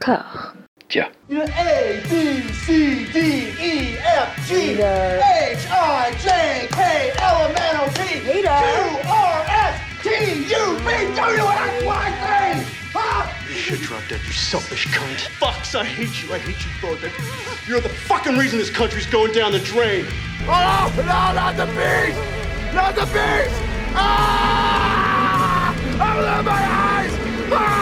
cœur. Tiens. A, B, C, D, E, F, G, H, I, J, K, L, M, N, O, P, Q, R, S, T, U, V, W, X, Y, Z. Huh? You should drop that, you selfish cunt. Fox, I hate you. I hate you both. You're the fucking reason this country's going down the drain. Oh, no, not the beast! Not the beast! Ah! Open my eyes! My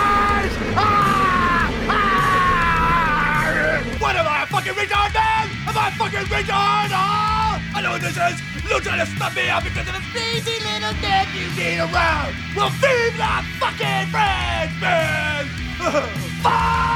a fucking retard? Ah! I know what this is! You're to stop me out because of this lazy little dick you need around! Well, feed my fucking friends, man! Fuck!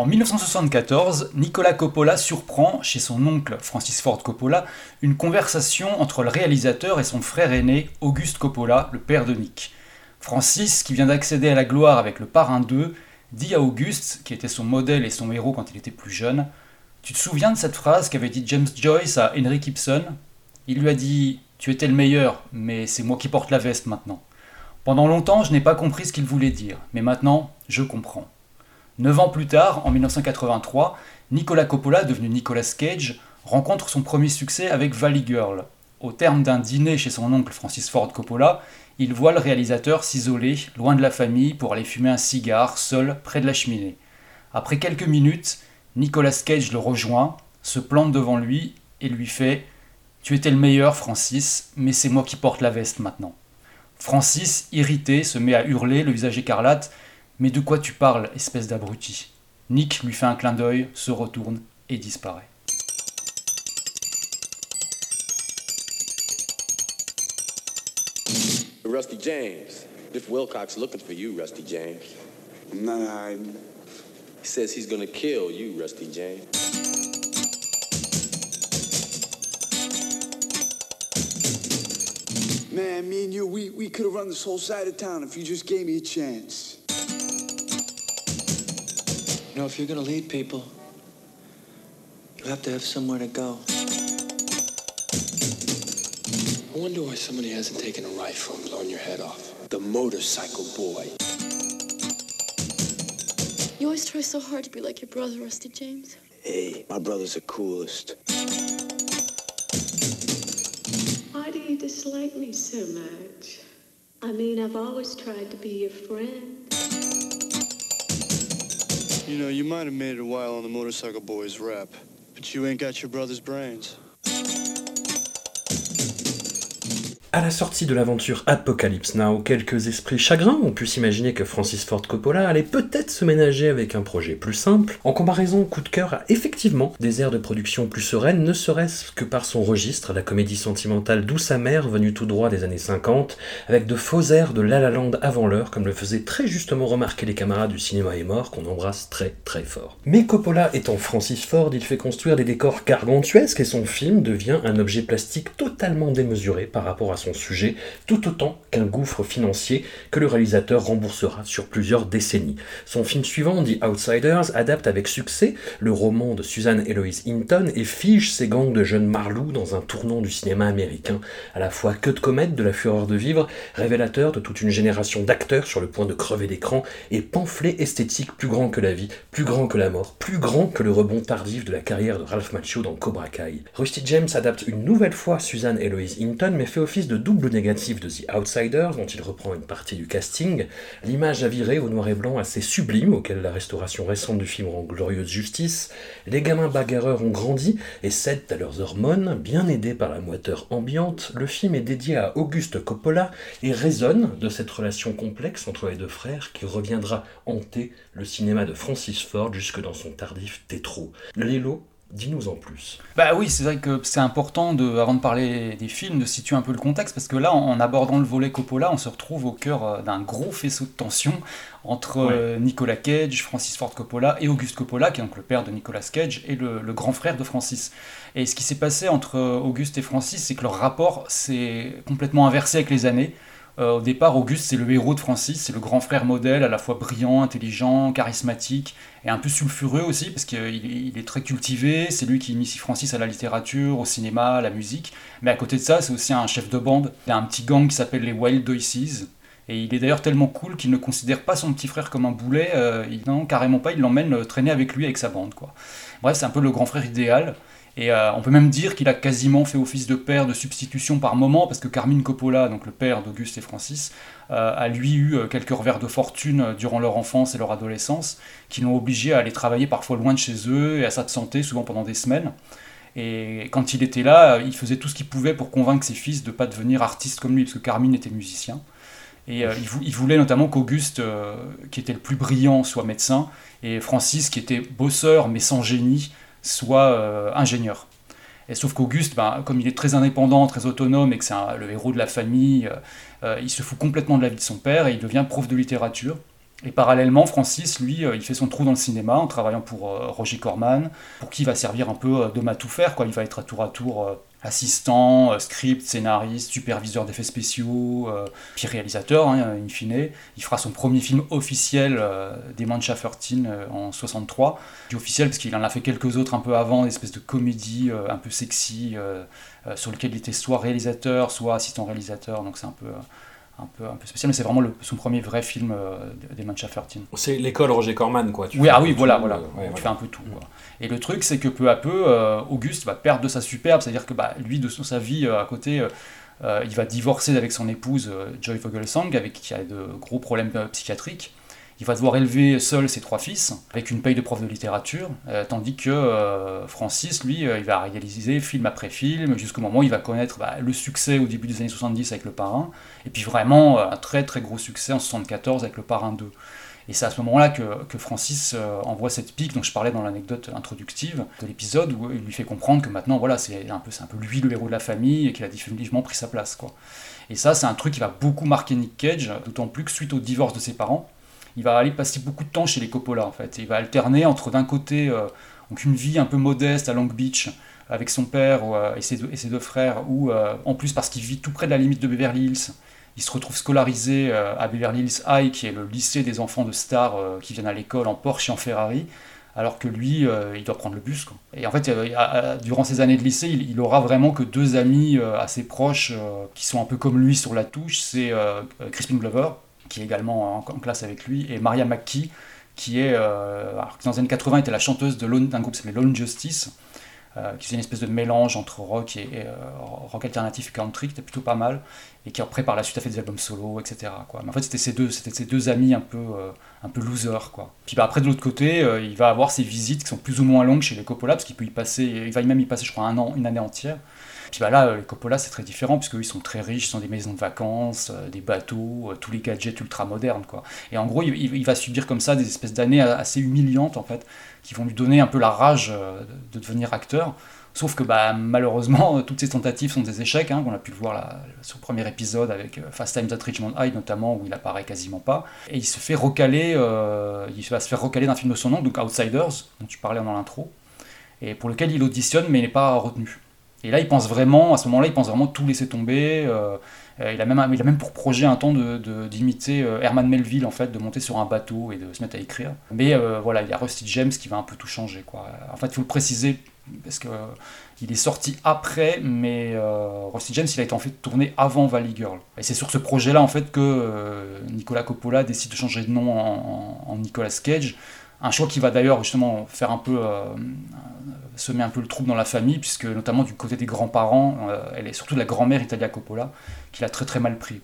En 1974, Nicolas Coppola surprend, chez son oncle Francis Ford Coppola, une conversation entre le réalisateur et son frère aîné, Auguste Coppola, le père de Nick. Francis, qui vient d'accéder à la gloire avec le Parrain 2, dit à Auguste, qui était son modèle et son héros quand il était plus jeune, Tu te souviens de cette phrase qu'avait dit James Joyce à Henry Gibson? Il lui a dit Tu étais le meilleur, mais c'est moi qui porte la veste maintenant. Pendant longtemps, je n'ai pas compris ce qu'il voulait dire, mais maintenant, je comprends. Neuf ans plus tard, en 1983, Nicolas Coppola, devenu Nicolas Cage, rencontre son premier succès avec Valley Girl. Au terme d'un dîner chez son oncle Francis Ford Coppola, il voit le réalisateur s'isoler, loin de la famille, pour aller fumer un cigare, seul, près de la cheminée. Après quelques minutes, Nicolas Cage le rejoint, se plante devant lui et lui fait Tu étais le meilleur, Francis, mais c'est moi qui porte la veste maintenant. Francis, irrité, se met à hurler, le visage écarlate Mais de quoi tu parles, espèce d'abruti? Nick lui fait un clin d'œil, se retourne et disparaît. Rusty James. Biff Wilcox looking for you, Rusty James. I'm not hiding. He says he's gonna kill you, Rusty James. Man, me and you, we, we could have run this whole side of town if you just gave me a chance. You know, if you're gonna lead people, you have to have somewhere to go. I wonder why somebody hasn't taken a rifle and blown your head off. The motorcycle boy. You always try so hard to be like your brother, Rusty James. Hey, my brother's the coolest. Why do you dislike me so much? I mean, I've always tried to be your friend. You know, you might have made it a while on the Motorcycle Boys rep, but you ain't got your brother's brains. Sortie de l'aventure Apocalypse Now, quelques esprits chagrins ont pu s'imaginer que Francis Ford Coppola allait peut-être se ménager avec un projet plus simple. En comparaison, Coup de cœur a effectivement des airs de production plus sereines, ne serait-ce que par son registre, la comédie sentimentale douce amère venue tout droit des années 50, avec de faux airs de La La Land avant l'heure, comme le faisaient très justement remarquer les camarades du cinéma est mort, qu'on embrasse très très fort. Mais Coppola étant Francis Ford, il fait construire des décors gargantuesques et son film devient un objet plastique totalement démesuré par rapport à son sujet, tout autant qu'un gouffre financier que le réalisateur remboursera sur plusieurs décennies. Son film suivant, The Outsiders, adapte avec succès le roman de Susan Eloise Hinton et fige ces gangs de jeunes marlous dans un tournant du cinéma américain, à la fois que de comète de la fureur de vivre, révélateur de toute une génération d'acteurs sur le point de crever d'écran, et pamphlet esthétique plus grand que la vie, plus grand que la mort, plus grand que le rebond tardif de la carrière de Ralph Macchio dans Cobra Kai. Rusty James adapte une nouvelle fois Susan Eloise Hinton, mais fait office de double négatif de The Outsiders, dont il reprend une partie du casting, l'image avirée au noir et blanc assez sublime, auquel la restauration récente du film rend glorieuse justice, les gamins bagarreurs ont grandi et cèdent à leurs hormones, bien aidés par la moiteur ambiante, le film est dédié à Auguste Coppola et résonne de cette relation complexe entre les deux frères qui reviendra hanter le cinéma de Francis Ford jusque dans son tardif Tétro. Dis-nous en plus. Bah oui, c'est vrai que c'est important, de, avant de parler des films, de situer un peu le contexte, parce que là, en abordant le volet Coppola, on se retrouve au cœur euh, d'un gros faisceau de tension entre Ouais. euh, Nicolas Cage, Francis Ford Coppola et Auguste Coppola, qui est donc le père de Nicolas Cage et le, le grand frère de Francis. Et ce qui s'est passé entre euh, Auguste et Francis, c'est que leur rapport s'est complètement inversé avec les années. Euh, au départ, Auguste, c'est le héros de Francis, c'est le grand frère modèle, à la fois brillant, intelligent, charismatique, et un peu sulfureux aussi, parce qu'il est très cultivé, c'est lui qui initie Francis à la littérature, au cinéma, à la musique, mais à côté de ça, c'est aussi un chef de bande, il a un petit gang qui s'appelle les Wild Doices, et il est d'ailleurs tellement cool qu'il ne considère pas son petit frère comme un boulet, euh, il, non, carrément pas, il l'emmène euh, traîner avec lui avec sa bande. Quoi. Bref, c'est un peu le grand frère idéal. Et euh, on peut même dire qu'il a quasiment fait office de père de substitution par moment, parce que Carmine Coppola, donc le père d'Auguste et Francis, a lui eu quelques revers de fortune durant leur enfance et leur adolescence, qui l'ont obligé à aller travailler parfois loin de chez eux et à s'absenter, souvent pendant des semaines. Et quand il était là, il faisait tout ce qu'il pouvait pour convaincre ses fils de ne pas devenir artiste comme lui, parce que Carmine était musicien. Et euh, il, voulait notamment qu'Auguste, euh, qui était le plus brillant, soit médecin, et Francis, qui était bosseur mais sans génie, soit euh, ingénieur. Et sauf qu'Auguste, ben, comme il est très indépendant, très autonome, et que c'est le héros de la famille, il se fout complètement de la vie de son père, et il devient prof de littérature. Et parallèlement, Francis, lui, il fait son trou dans le cinéma en travaillant pour Roger Corman, pour qui il va servir un peu d'homme à tout faire. Quoi. Il va être à tour à tour assistant, euh, script, scénariste, superviseur d'effets spéciaux, euh, puis réalisateur, hein, in fine. Il fera son premier film officiel euh, des Mancha 13 en 63. Du officiel parce qu'il en a fait quelques autres un peu avant, des espèces de comédies un peu sexy, sur lesquelles il était soit réalisateur, soit assistant réalisateur, donc c'est un peu un peu, un peu spécial, mais c'est vraiment le, son premier vrai film euh, des Mancha 13. C'est l'école Roger Corman, quoi. Tu oui, ah oui, voilà, voilà. Euh, tu fais un peu tout. Quoi. Et le truc, c'est que peu à peu, euh, Auguste va perdre de sa superbe, c'est-à-dire que bah, lui, de sa vie à côté, il va divorcer avec son épouse Joy Vogelsang, avec qui a de gros problèmes psychiatriques. Il va devoir élever seul ses trois fils, avec une paye de prof de littérature, euh, tandis que euh, Francis, lui, euh, il va réaliser film après film, jusqu'au moment où il va connaître bah, le succès au début des années 70 avec Le Parrain, et puis vraiment un très très gros succès en 74 avec Le Parrain 2. Et c'est à ce moment-là que, Francis envoie cette pique dont je parlais dans l'anecdote introductive de l'épisode, où il lui fait comprendre que maintenant, voilà, c'est un, peu, un peu lui le héros de la famille et qu'il a définitivement pris sa place. Quoi. Et ça, c'est un truc qui va beaucoup marquer Nick Cage, d'autant plus que suite au divorce de ses parents, il va aller passer beaucoup de temps chez les Coppola en fait. il va alterner entre d'un côté euh, donc une vie un peu modeste à Long Beach avec son père euh, et, ses deux, ses frères, ou euh, en plus parce qu'il vit tout près de la limite de Beverly Hills, il se retrouve scolarisé à Beverly Hills High, qui est le lycée des enfants de stars qui viennent à l'école en Porsche et en Ferrari, alors que lui, il doit prendre le bus. Et en fait, durant ces années de lycée, il, il aura vraiment que deux amis assez proches qui sont un peu comme lui sur la touche, c'est Crispin Glover, qui est également en, classe avec lui, et Maria McKee, qui est, euh, qui dans les années 80 était la chanteuse d'un groupe qui s'appelait Lone Justice, euh, qui faisait une espèce de mélange entre rock et, euh, rock alternatif et country, qui était plutôt pas mal, et qui après par la suite a fait des albums solo, etc. Quoi. Mais en fait, c'était ces deux, c'était deux amis un peu, un peu losers, quoi. Puis bah, après de l'autre côté, il va avoir ses visites qui sont plus ou moins longues chez les Coppola, parce qu'il peut y passer, il va même y passer, je crois, un an, une année entière. Puis bah là, les Coppola, c'est très différent, puisque ils sont très riches, ils ont des maisons de vacances, euh, des bateaux, euh, tous les gadgets ultra modernes, quoi. Et en gros, il, va subir comme ça des espèces d'années assez humiliantes, en fait, qui vont lui donner un peu la rage euh, de devenir acteur. Sauf que bah, malheureusement, toutes ces tentatives sont des échecs. Hein, on a pu le voir là, sur le premier épisode avec Fast Times at Richmond High notamment, où il apparaît quasiment pas. Et il se fait recaler, il va se faire recaler d'un film de son nom, donc Outsiders, dont tu parlais dans l'intro, et pour lequel il auditionne mais n'est pas retenu. Et là, il pense vraiment, à ce moment-là, il pense vraiment tout laisser tomber. Euh, euh, il, a même, il a même pour projet un temps d'imiter de, euh, Herman Melville, en fait, de monter sur un bateau et de se mettre à écrire. Mais voilà, il y a Rusty James qui va un peu tout changer. Quoi. En fait, il faut le préciser, parce qu'il il est sorti après, mais Rusty James, il a été en fait tourné avant Valley Girl. Et c'est sur ce projet-là, en fait, que Nicolas Coppola décide de changer de nom en Nicolas Cage. Un choix qui va d'ailleurs justement faire un peu semer un peu le trouble dans la famille, puisque notamment du côté des grands-parents, euh, elle est surtout de la grand-mère Italia Coppola, qui l'a très très mal pris.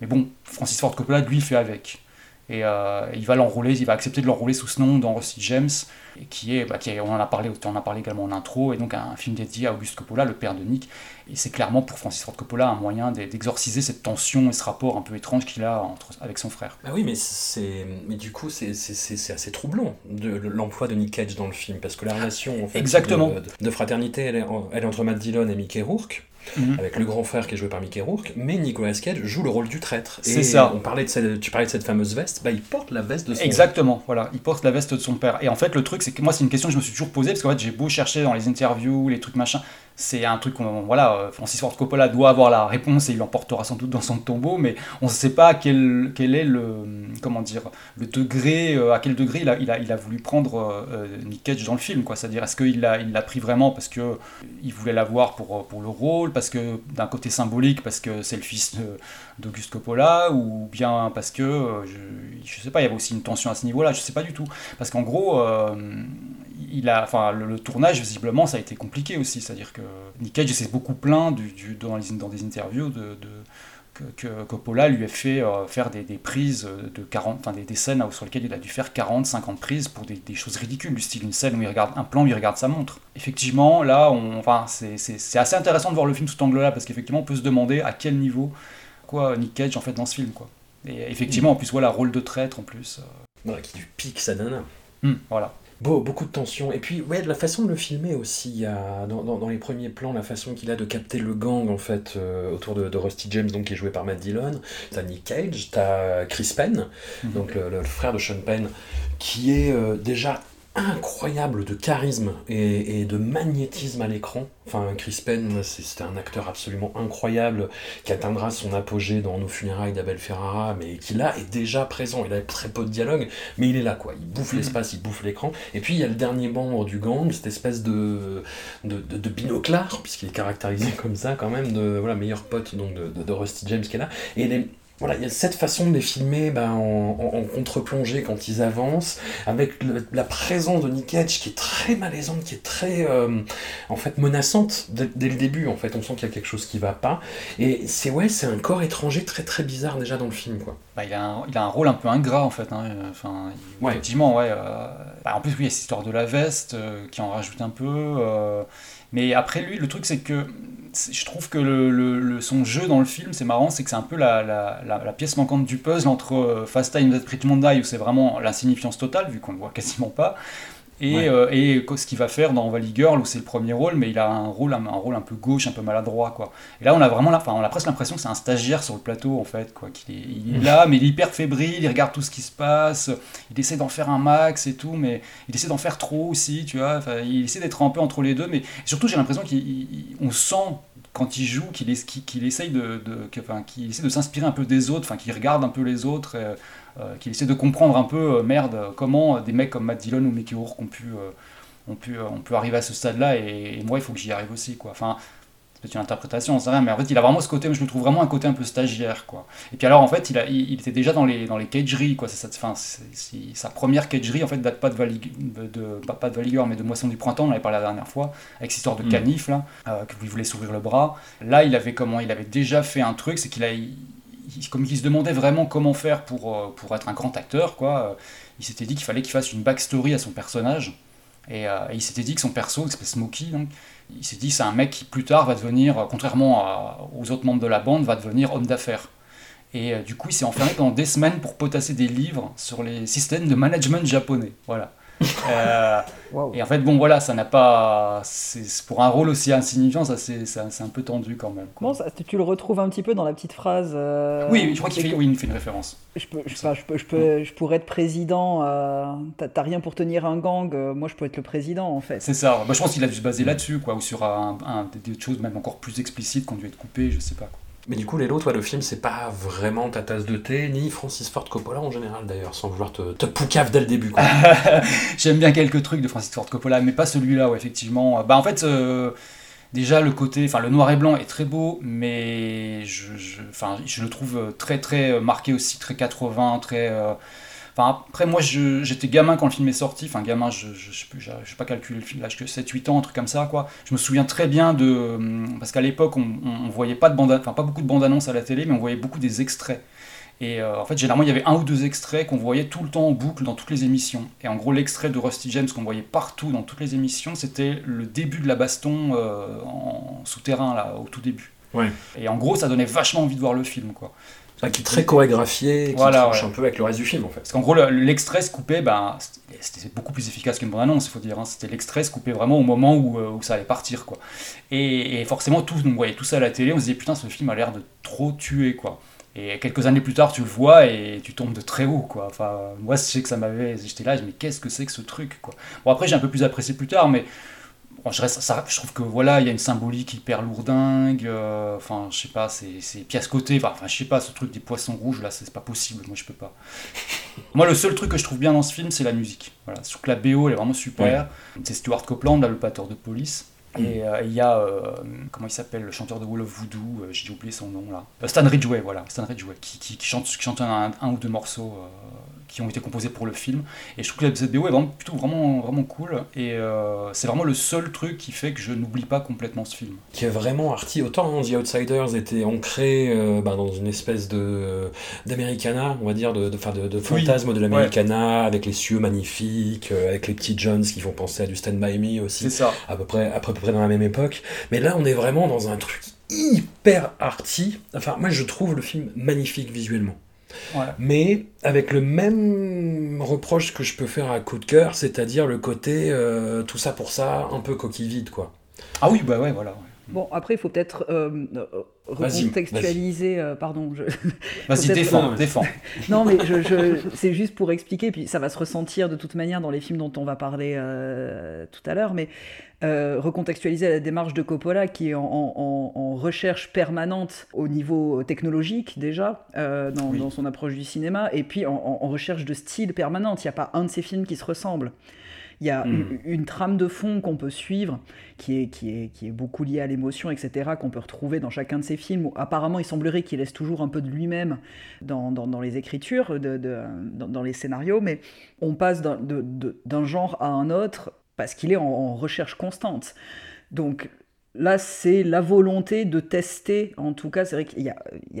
Mais bon, Francis Ford Coppola, lui, fait avec. Et euh, il va l'enrouler, il va accepter de l'enrouler sous ce nom dans Rusty James, qui est, bah, qui on en a parlé, on en a parlé également en intro, et donc un film dédié à Auguste Coppola, le père de Nick. Et c'est clairement pour Francis Ford Coppola un moyen d'exorciser cette tension et ce rapport un peu étrange qu'il a entre, avec son frère. Bah oui, mais c'est, mais du coup c'est, assez troublant de, l'emploi de Nick Cage dans le film, parce que la relation en fait, Exactement. De, fraternité, elle est, elle est entre Matt Dillon et Mickey Rourke. Mhm. avec le grand frère qui est joué par Mickey Rourke, mais Nicolas Cage joue le rôle du traître. C'est ça. On parlait de cette, tu parlais de cette fameuse veste, bah, il porte la veste de son Exactement, voilà, il porte la veste de son père. Et en fait, le truc, c'est que moi, c'est une question que je me suis toujours posée, parce qu'en fait, j'ai beau chercher dans les interviews, les trucs machin, c'est un truc qu'on voilà euh, Francis Ford Coppola doit avoir la réponse et il l'emportera sans doute dans son tombeau mais on ne sait pas quel, quel est le comment dire le degré euh, à quel degré il a, il a, il a voulu prendre euh, Nick Cage dans le film quoi c'est-à-dire est-ce qu'il l'a il l'a pris vraiment parce que il voulait l'avoir pour pour le rôle parce que d'un côté symbolique parce que c'est le fils d'Auguste Coppola ou bien parce que je, je sais pas il y avait aussi une tension à ce niveau-là je sais pas du tout parce qu'en gros il a, enfin, le, tournage, visiblement, ça a été compliqué aussi. C'est-à-dire que Nick Cage s'est beaucoup plaint du, du, dans, les, dans des interviews de, que, Coppola lui a fait euh, faire des, prises de 40, enfin, des, des, scènes sur lesquelles il a dû faire 40, 50 prises pour des, choses ridicules, du style une scène où il regarde un plan où il regarde sa montre. Effectivement, là, on, enfin, c'est assez intéressant de voir le film sous cet angle-là, parce qu'effectivement, on peut se demander à quel niveau quoi Nick Cage en fait dans ce film. Quoi. Et effectivement, en plus, voilà, rôle de traître en plus. Euh... qui lui pique sa nana. Hum, voilà. Beau, beaucoup de tension. Et puis, ouais, la façon de le filmer aussi, dans, dans, les premiers plans, la façon qu'il a de capter le gang, en fait, euh, autour de, de, Rusty James, donc, qui est joué par Matt Dillon. T'as Nick Cage, t'as Chris Penn, mhm. donc le, frère de Sean Penn, qui est euh, déjà incroyable de charisme et, de magnétisme à l'écran. Enfin, Chris Penn, c'était un acteur absolument incroyable qui atteindra son apogée dans Nos funérailles d'Abel Ferrara, mais qui là est déjà présent. Il a très peu de dialogue, mais il est là, quoi. Il bouffe mm-hmm. l'espace, il bouffe l'écran. Et puis il y a le dernier membre du gang, cette espèce de, de, de, binoclard, puisqu'il est caractérisé comme ça, quand même, de voilà, meilleur pote donc, de, de, Rusty James qui est là. Et les, voilà, il y a cette façon de les filmer ben, en, contre-plongée quand ils avancent, avec la présence de Nick Cage qui est très malaisante, qui est très euh, en fait menaçante dès, le début. En fait, on sent qu'il y a quelque chose qui va pas. Et c'est ouais, c'est un corps étranger très très bizarre déjà dans le film, quoi. Bah, il, a un, il a un rôle un peu ingrat en fait. Hein. Enfin, effectivement, ouais. Euh, bah, en plus, oui, il y a cette histoire de la veste euh, qui en rajoute un peu. Mais après lui, le truc c'est que je trouve que le, son jeu dans le film, c'est marrant, c'est que c'est un peu la, pièce manquante du puzzle entre euh, Fast Time at Richmond Die, où c'est vraiment l'insignifiance totale, vu qu'on ne le voit quasiment pas, et, euh, et, ce qu'il va faire dans Valley Girl où c'est le premier rôle mais il a un rôle un, rôle un peu gauche un peu maladroit quoi. Et là on a vraiment enfin on a presque l'impression que c'est un stagiaire sur le plateau en fait quoi qu'il est, il est là mais il est hyper fébrile il regarde tout ce qui se passe il essaie d'en faire un max et tout mais il essaie d'en faire trop aussi tu vois il essaie d'être un peu entre les deux mais surtout j'ai l'impression qu'on sent quand il joue qu'il essaye de, de enfin, qu'il essaie de s'inspirer un peu des autres enfin qu'il regarde un peu les autres euh, qu'il essaie de comprendre un peu, euh, merde, comment des mecs comme Matt Dillon ou Mickey Rourke ont pu, euh, ont pu, on peut arriver à ce stade-là, et, moi, il faut que j'y arrive aussi, quoi. Enfin, c'est une interprétation, c'est rien, mais en fait, il a vraiment ce côté, je le trouve vraiment un côté un peu stagiaire, quoi. Et puis alors, en fait, il, a, il, était déjà dans les, dans les cageries, quoi. C'est, enfin, sa première cagerie, en fait, date pas de, de, pas de Valigueur, mais de Moisson du Printemps, on en avait parlé la dernière fois, avec cette histoire de mm. canif, là, que vous voulez s'ouvrir le bras. Là, il avait comment Il avait déjà fait un truc, c'est qu'il a comme il se demandait vraiment comment faire pour, euh, pour être un grand acteur, quoi, euh, il s'était dit qu'il fallait qu'il fasse une backstory à son personnage. Et, euh, il s'était dit que son perso, qui s'appelle Smokey, il s'est dit c'est un mec qui plus tard va devenir, contrairement aux autres membres de la bande, va devenir homme d'affaires. Et du coup, il s'est enfermé pendant des semaines pour potasser des livres sur les systèmes de management japonais. Voilà. Euh, et en fait, bon, voilà, ça n'a pas. Pour un rôle aussi insignifiant, ça c'est un peu tendu quand même. Bon, ça, tu le retrouves un petit peu dans la petite phrase. Euh, oui, je crois qu'il fait, oui, il fait une référence. Je, peux, je, je, peux, je, pourrais être président, euh, t'as rien pour tenir un gang, moi je peux être le président en fait. C'est ça, bah, je pense qu'il a dû se baser là-dessus, quoi, ou sur un, des choses même encore plus explicites qui ont dû être coupées, je sais pas. Quoi. Mais du coup, Lélo, toi, le film, c'est pas vraiment ta tasse de thé, ni Francis Ford Coppola en général d'ailleurs, sans vouloir te, te poucave dès le début. J'aime bien quelques trucs de Francis Ford Coppola, mais pas celui-là, effectivement. Bah, en fait, euh, déjà, le côté, enfin, le noir et blanc est très beau, mais je le trouve très, très marqué aussi, très 80, très. Euh, après, moi, j'étais gamin quand le film est sorti. Enfin, gamin, je ne vais pas calculer le film, l'âge que 7-8 ans, un truc comme ça, quoi. Je me souviens très bien de. Hum, parce qu'à l'époque, on, ne voyait pas, de bande, enfin, pas beaucoup de bandes annonces à la télé, mais on voyait beaucoup des extraits. Et euh, en fait, généralement, il y avait un ou deux extraits qu'on voyait tout le temps en boucle dans toutes les émissions. Et en gros, l'extrait de Rusty James qu'on voyait partout dans toutes les émissions, c'était le début de la baston euh, en souterrain, là, au tout début. Ouais. Et en gros, ça donnait vachement envie de voir le film, quoi qui est très chorégraphié, qui voilà, un peu avec le reste du film en fait. Parce qu'en gros, l'extrait se coupait, ben, c'était beaucoup plus efficace qu'une bande-annonce, il faut dire. Hein. C'était l'extrait se coupait vraiment au moment où, euh, où, ça allait partir. quoi. Et, forcément, tous, on voyait tout ça à la télé, on se disait putain, ce film a l'air de trop tuer. quoi. Et quelques années plus tard, tu le vois et tu tombes de très haut, quoi. Enfin, moi, je sais que ça m'avait. J'étais là, mais qu'est-ce que c'est que ce truc, quoi. Bon, après, j'ai un peu plus apprécié plus tard, mais Bon, je, reste, ça, je trouve que voilà, il y a une symbolique hyper lourdingue. euh, Enfin, je sais pas, c'est côté. Enfin, je sais pas, ce truc des poissons rouges là, c'est pas possible. Moi, je peux pas. Moi, le seul truc que je trouve bien dans ce film, c'est la musique. Voilà, je trouve que la BO elle est vraiment super. C'est Stuart Copeland, là, le pateur de police. Et euh, il y a, euh, comment il s'appelle, le chanteur de Wall of Voodoo, euh, j'ai oublié son nom là. Stan Ridgway, voilà, Stan Ridgway, qui, qui, qui chante, qui chante un, un ou deux morceaux qui ont été composés pour le film. Et je trouve que la cette BO est vraiment, plutôt vraiment, vraiment cool. Et euh, c'est vraiment le seul truc qui fait que je n'oublie pas complètement ce film. qui est vraiment arty. Autant hein, The Outsiders était ancré euh, bah, dans une espèce de d'Americana, on va dire, de, de, de, de fantasme de l'Americana, avec les cieux magnifiques, euh, avec les petits Jones qui font penser à du Stand By Me aussi. C'est ça. À peu près, à peu près dans la même époque. Mais là, on est vraiment dans un truc hyper arty. Enfin, moi, je trouve le film magnifique visuellement. Ouais. Mais avec le même reproche que je peux faire à coup de cœur, c'est-à-dire le côté euh, tout ça pour ça, un peu coquille vide, quoi. Ah oui, bah ouais, voilà. Bon, après, il faut peut-être euh, euh, recontextualiser. euh, pardon. je- Vas-y, défends, défends. Non, mais je, je- c'est juste pour expliquer, puis ça va se ressentir de toute manière dans les films dont on va parler euh, tout à l'heure, mais recontextualiser la démarche de Coppola qui est en, en- en recherche permanente au niveau technologique déjà, dans, Oui. dans son approche du cinéma, et puis en, en- recherche de style permanente. Il n'y a pas un de ces films qui se ressemble. Il y a Mm. une, une trame de fond qu'on peut suivre, qui est, qui est, qui est beaucoup liée à l'émotion, etc., qu'on peut retrouver dans chacun de ces films. Où apparemment, il semblerait qu'il laisse toujours un peu de lui-même dans, dans, dans les écritures, de, de- dans, dans les scénarios, mais on passe d'un genre à un autre parce qu'il est en, en recherche constante. Donc là, c'est la volonté de tester, en tout cas, c'est vrai qu'il n'y a,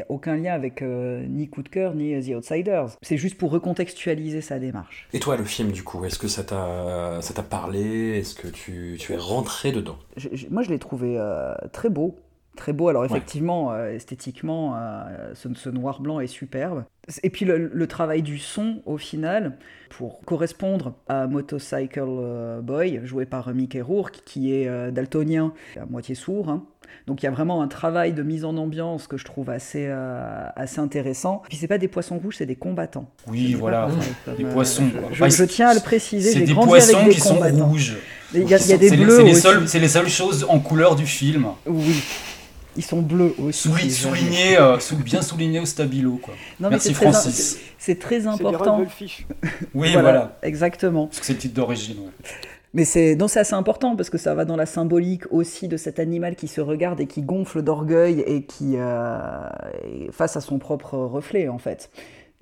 aucun lien avec euh, ni Coup de cœur, ni euh, The Outsiders. C'est juste pour recontextualiser sa démarche. Et toi, le film, du coup, est-ce que ça t'a ça t'a parlé? Est-ce que tu, tu es rentré dedans? Je- je- moi, je l'ai trouvé euh, très beau. Très beau. Alors, effectivement, euh, esthétiquement, euh, ce, ce noir-blanc est superbe. Et puis, le, le travail du son, au final, pour correspondre à Motorcycle euh, Boy, joué par Mickey Rourke, qui est euh, daltonien, à moitié sourd. hein. Donc, il y a vraiment un travail de mise en ambiance que je trouve assez, assez intéressant. Puis, c'est pas des poissons rouges, c'est des combattants. Oui, voilà, des poissons. je- tiens à le préciser, C'est j'ai des grandi poissons avec des qui sont rouges. Il y a, y des bleus C'est les, les seules choses en couleur du film. Oui. Ils sont bleus aussi. Hommes. souligné, euh, sou- bien souligné au stabilo. Quoi. Non, mais Merci c'est très, Francis. c'est- très des important. Oui, voilà. Exactement. Parce que c'est le titre d'origine. ouais. Mais c'est non, c'est assez important parce que ça va dans la symbolique aussi de cet animal qui se regarde et qui gonfle d'orgueil et qui euh, est face à son propre reflet en fait.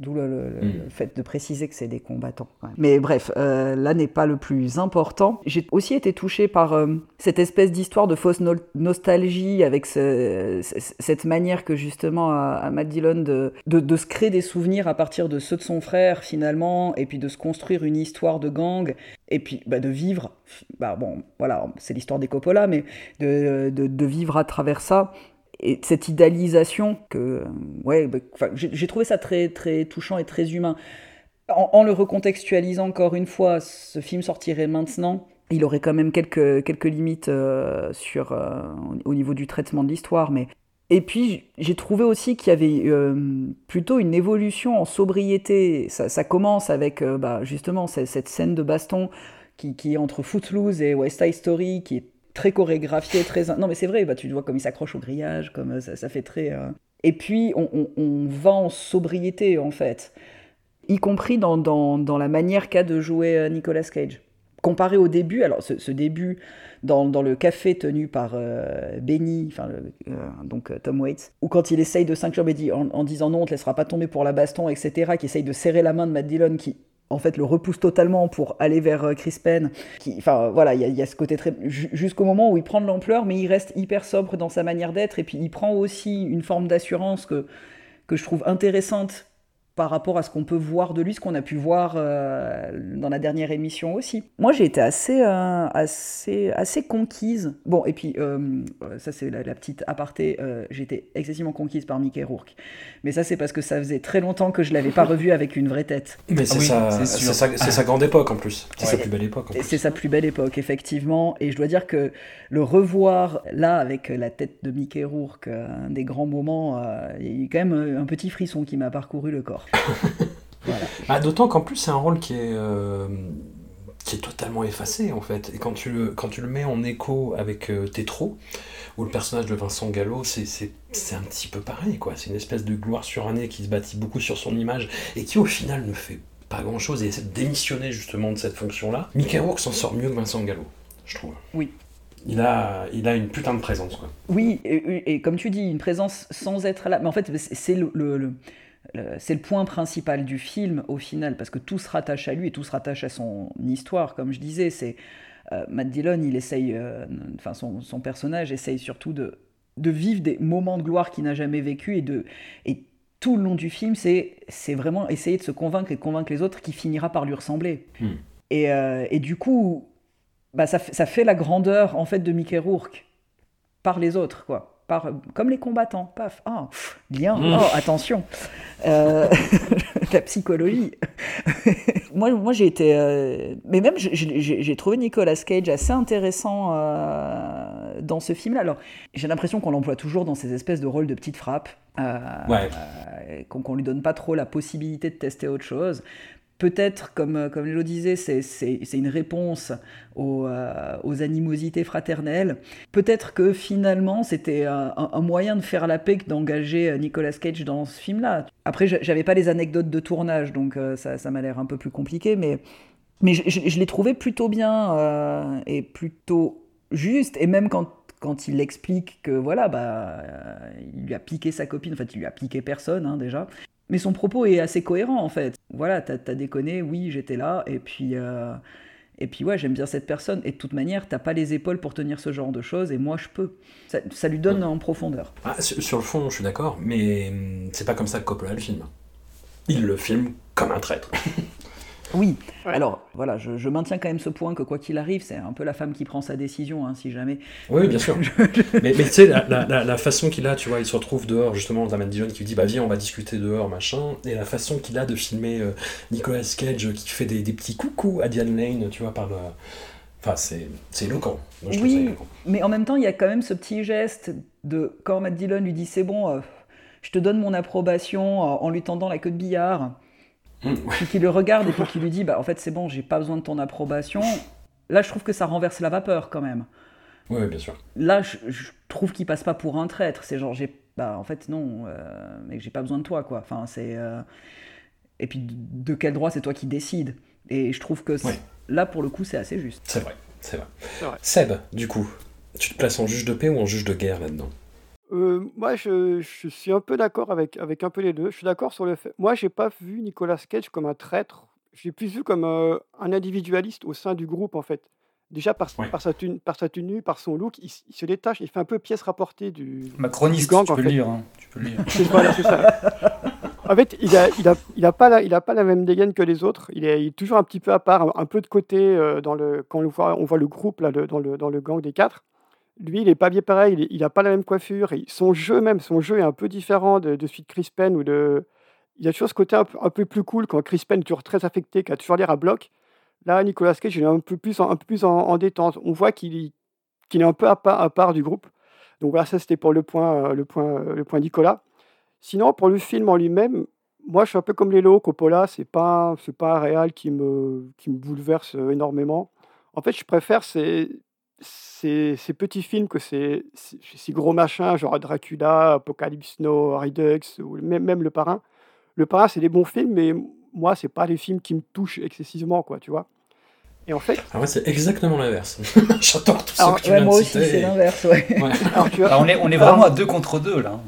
D'où le, le- le- Mm. le fait de préciser que c'est des combattants. ouais. Mais bref, euh, là n'est pas le plus important. J'ai aussi été touché par euh, cette espèce d'histoire de fausse no- nostalgie avec ce- cette manière que justement a, a Matt Dillon de, de, de se créer des souvenirs à partir de ceux de son frère finalement et puis de se construire une histoire de gang et puis bah, de vivre. Bah, bon, voilà, c'est l'histoire des Coppola, mais de, de, de vivre à travers ça et cette idéalisation que ouais bah, j'ai trouvé ça très très touchant et très humain. En, le recontextualisant encore une fois ce film sortirait maintenant il aurait quand même quelques quelques limites euh, sur euh, au au niveau du traitement de l'histoire mais et puis j'ai trouvé aussi qu'il y avait euh, plutôt une évolution en sobriété. Ça, commence avec bah, justement cette, scène de baston qui, qui est entre Footloose et West Side Story qui très chorégraphié, très... Non mais c'est vrai, bah, tu vois comme il s'accroche au grillage, comme euh, ça, ça fait très... euh, Et puis on, on- va en sobriété en fait, y compris dans, dans, la manière qu'a de jouer euh, Nicolas Cage. Comparé au début, alors ce, début dans, dans le café tenu par Benny, enfin donc Tom Waits, où quand il essaye de s'inclure en, en disant non, on te laissera pas tomber pour la baston, etc., qui essaye de serrer la main de Matt Dillon, qui en fait le repousse totalement pour aller vers euh, Chris Penn. Qui, enfin voilà, il y, a- ce côté très ju- jusqu'au moment où il prend de l'ampleur, mais il reste hyper sobre dans sa manière d'être, et puis il prend aussi une forme d'assurance que que je trouve intéressante par rapport à ce qu'on peut voir de lui, ce qu'on a pu voir euh, dans la dernière émission aussi. Moi, j'ai été assez, euh, assez, assez conquise. Bon, et puis, euh, ça c'est la, la petite aparté, euh, j'étais excessivement conquise par Mickey Rourke. Mais ça, c'est parce que ça faisait très longtemps que je l'avais pas revu avec une vraie tête. Mais c'est oui, sa, c'est sa, c'est sa grande époque en plus. C'est Ouais. sa plus belle époque en Et plus. C'est sa plus belle époque, effectivement. Et je dois dire que le revoir là, avec la tête de Mickey Rourke, un des grands moments, euh, il y a eu quand même un petit frisson qui m'a parcouru le corps. Bah, D'autant qu'en plus, c'est un rôle qui est, euh, qui est totalement effacé en fait. Et quand tu le, quand tu le mets en écho avec euh, Tétro, où le personnage de Vincent Gallo, c'est, c'est, c'est un petit peu pareil, quoi. C'est une espèce de gloire surannée qui se bâtit beaucoup sur son image et qui au final ne fait pas grand chose et essaie de démissionner justement de cette fonction-là. Mickey Rourke s'en sort mieux que Vincent Gallo, je trouve. Oui. Il a, il a une putain de présence, quoi. Oui, et, et comme tu dis, une présence sans être là. Mais en fait, c'est- le- le- c'est le point principal du film au final, parce que tout se rattache à lui et tout se rattache à son histoire, comme je disais. C'est euh, Matt Dillon, il essaye, euh, enfin son, son personnage essaye surtout de, de vivre des moments de gloire qu'il n'a jamais vécu et de et tout le long du film, c'est c'est vraiment essayer de se convaincre et de convaincre les autres qu'il finira par lui ressembler. Hmm. Et, euh, et du coup, bah, ça, fait- ça fait la grandeur en fait de Mickey Rourke par les autres, quoi. Par, comme les combattants, paf, ah, pff, lien, Mm. oh, attention, Euh, la psychologie. moi, moi j'ai été, euh, mais même j'ai- trouvé Nicolas Cage assez intéressant euh, dans ce film-là. Alors, j'ai l'impression qu'on l'emploie toujours dans ces espèces de rôles de petite frappe, euh, Ouais. qu'on qu'on lui donne pas trop la possibilité de tester autre chose. Peut-être, comme, euh, comme Lélo disait, c'est- une réponse aux, euh, aux animosités fraternelles. Peut-être que finalement, c'était un, moyen de faire la paix que d'engager euh, Nicolas Cage dans ce film-là. Après, j'avais pas les anecdotes de tournage, donc ça, m'a l'air un peu plus compliqué, mais, mais je, je- je l'ai trouvé plutôt bien et plutôt juste. Et même quand, quand il explique que voilà, bah, il lui a piqué sa copine, en fait, il lui a piqué personne hein, déjà. Mais son propos est assez cohérent en fait. Voilà, t'as as déconné, oui, j'étais là, et puis, euh, et puis ouais, j'aime bien cette personne. Et de toute manière, t'as pas les épaules pour tenir ce genre de choses, et moi je peux. Ça, ça lui donne en profondeur. Ah, sur, sur le fond, je suis d'accord, mais hum, c'est pas comme ça que Coppola le filme. Il le filme comme un traître. Oui, alors voilà, je, je maintiens quand même ce point que quoi qu'il arrive, c'est un peu la femme qui prend sa décision, hein, si jamais. Oui, bien sûr. mais mais tu sais, la, la- la- la façon qu'il a, tu vois, il se retrouve dehors, justement, Damon Dillon qui lui dit, bah viens, on va discuter dehors, machin. Et la façon qu'il a de filmer euh, Nicolas Cage qui fait des, des petits coucous à Diane Lane, tu vois, par le... Enfin, c'est éloquent. Moi, je Oui, éloquent. mais en même temps, il y a quand même ce petit geste de quand Matt Dillon lui dit c'est bon, euh, je te donne mon approbation euh, en lui tendant la queue de billard, Puis qu'il le regarde et puis qu'il lui dit bah en fait c'est bon, j'ai pas besoin de ton approbation. Là, je trouve que ça renverse la vapeur quand même. Oui, oui, bien sûr. Là, je, je trouve qu'il passe pas pour un traître. C'est genre j'ai bah en fait non, euh, mais j'ai pas besoin de toi quoi. Enfin c'est euh, et puis de, quel droit c'est toi qui décides. Et je trouve que c'est- là pour le coup c'est assez juste. C'est vrai, c'est vrai. C'est vrai. Seb, du coup, tu te places en juge de paix ou en juge de guerre là-dedans? Euh, moi, je, je suis un peu d'accord avec, avec un peu les deux. Je suis d'accord sur le fait. Moi, j'ai pas vu Nicolas Cage comme un traître. J'ai plus vu comme euh, un individualiste au sein du groupe, en fait. Déjà par, par, sa, tenue, par sa tenue, par son look, il, se détache. Il fait un peu pièce rapportée du, Macroniste, du gang, tu en peux fait. le lire. hein, tu peux lire. Voilà, c'est ça. En fait, il a, il a, il a pas la, il a pas la même dégaine que les autres. Il est, il est toujours un petit peu à part, un, un peu de côté euh, dans le, quand on voit, on voit le groupe là, le- dans, le, dans le gang des quatre. Lui, il est pas bien pareil. Il, est- il a pas la même coiffure. Son jeu même, son jeu est un peu différent de, celui de Chris Penn ou de. Il y a toujours ce côté un, peu- plus cool quand Chris Penn est toujours très affecté, qui a toujours l'air à bloc. Là, Nicolas Cage, il est un peu plus en, détente. On voit qu'il est un peu à part, du groupe. Donc voilà, ça c'était pour le point, euh, le point, euh, le point Nicolas. Sinon, pour le film en lui-même, moi je suis un peu comme Lélo, Coppola, c'est pas, pas un réal qui me, qui me bouleverse euh, énormément. En fait, je préfère ces, ces, ces petits films que ces, ces, ces gros machins, genre Dracula, Apocalypse Now, Redux, ou même, même Le Parrain. Le Parrain, c'est des bons films, mais moi, c'est pas les films qui me touchent excessivement, quoi, tu vois. Et en fait, Ah ouais, c'est exactement l'inverse. J'adore tout ça Alors, que tu ouais, viens moi de aussi, c'est l'inverse, ouais. Alors, tu vois- Ah, on, est, on est Alors- vraiment à deux contre deux là.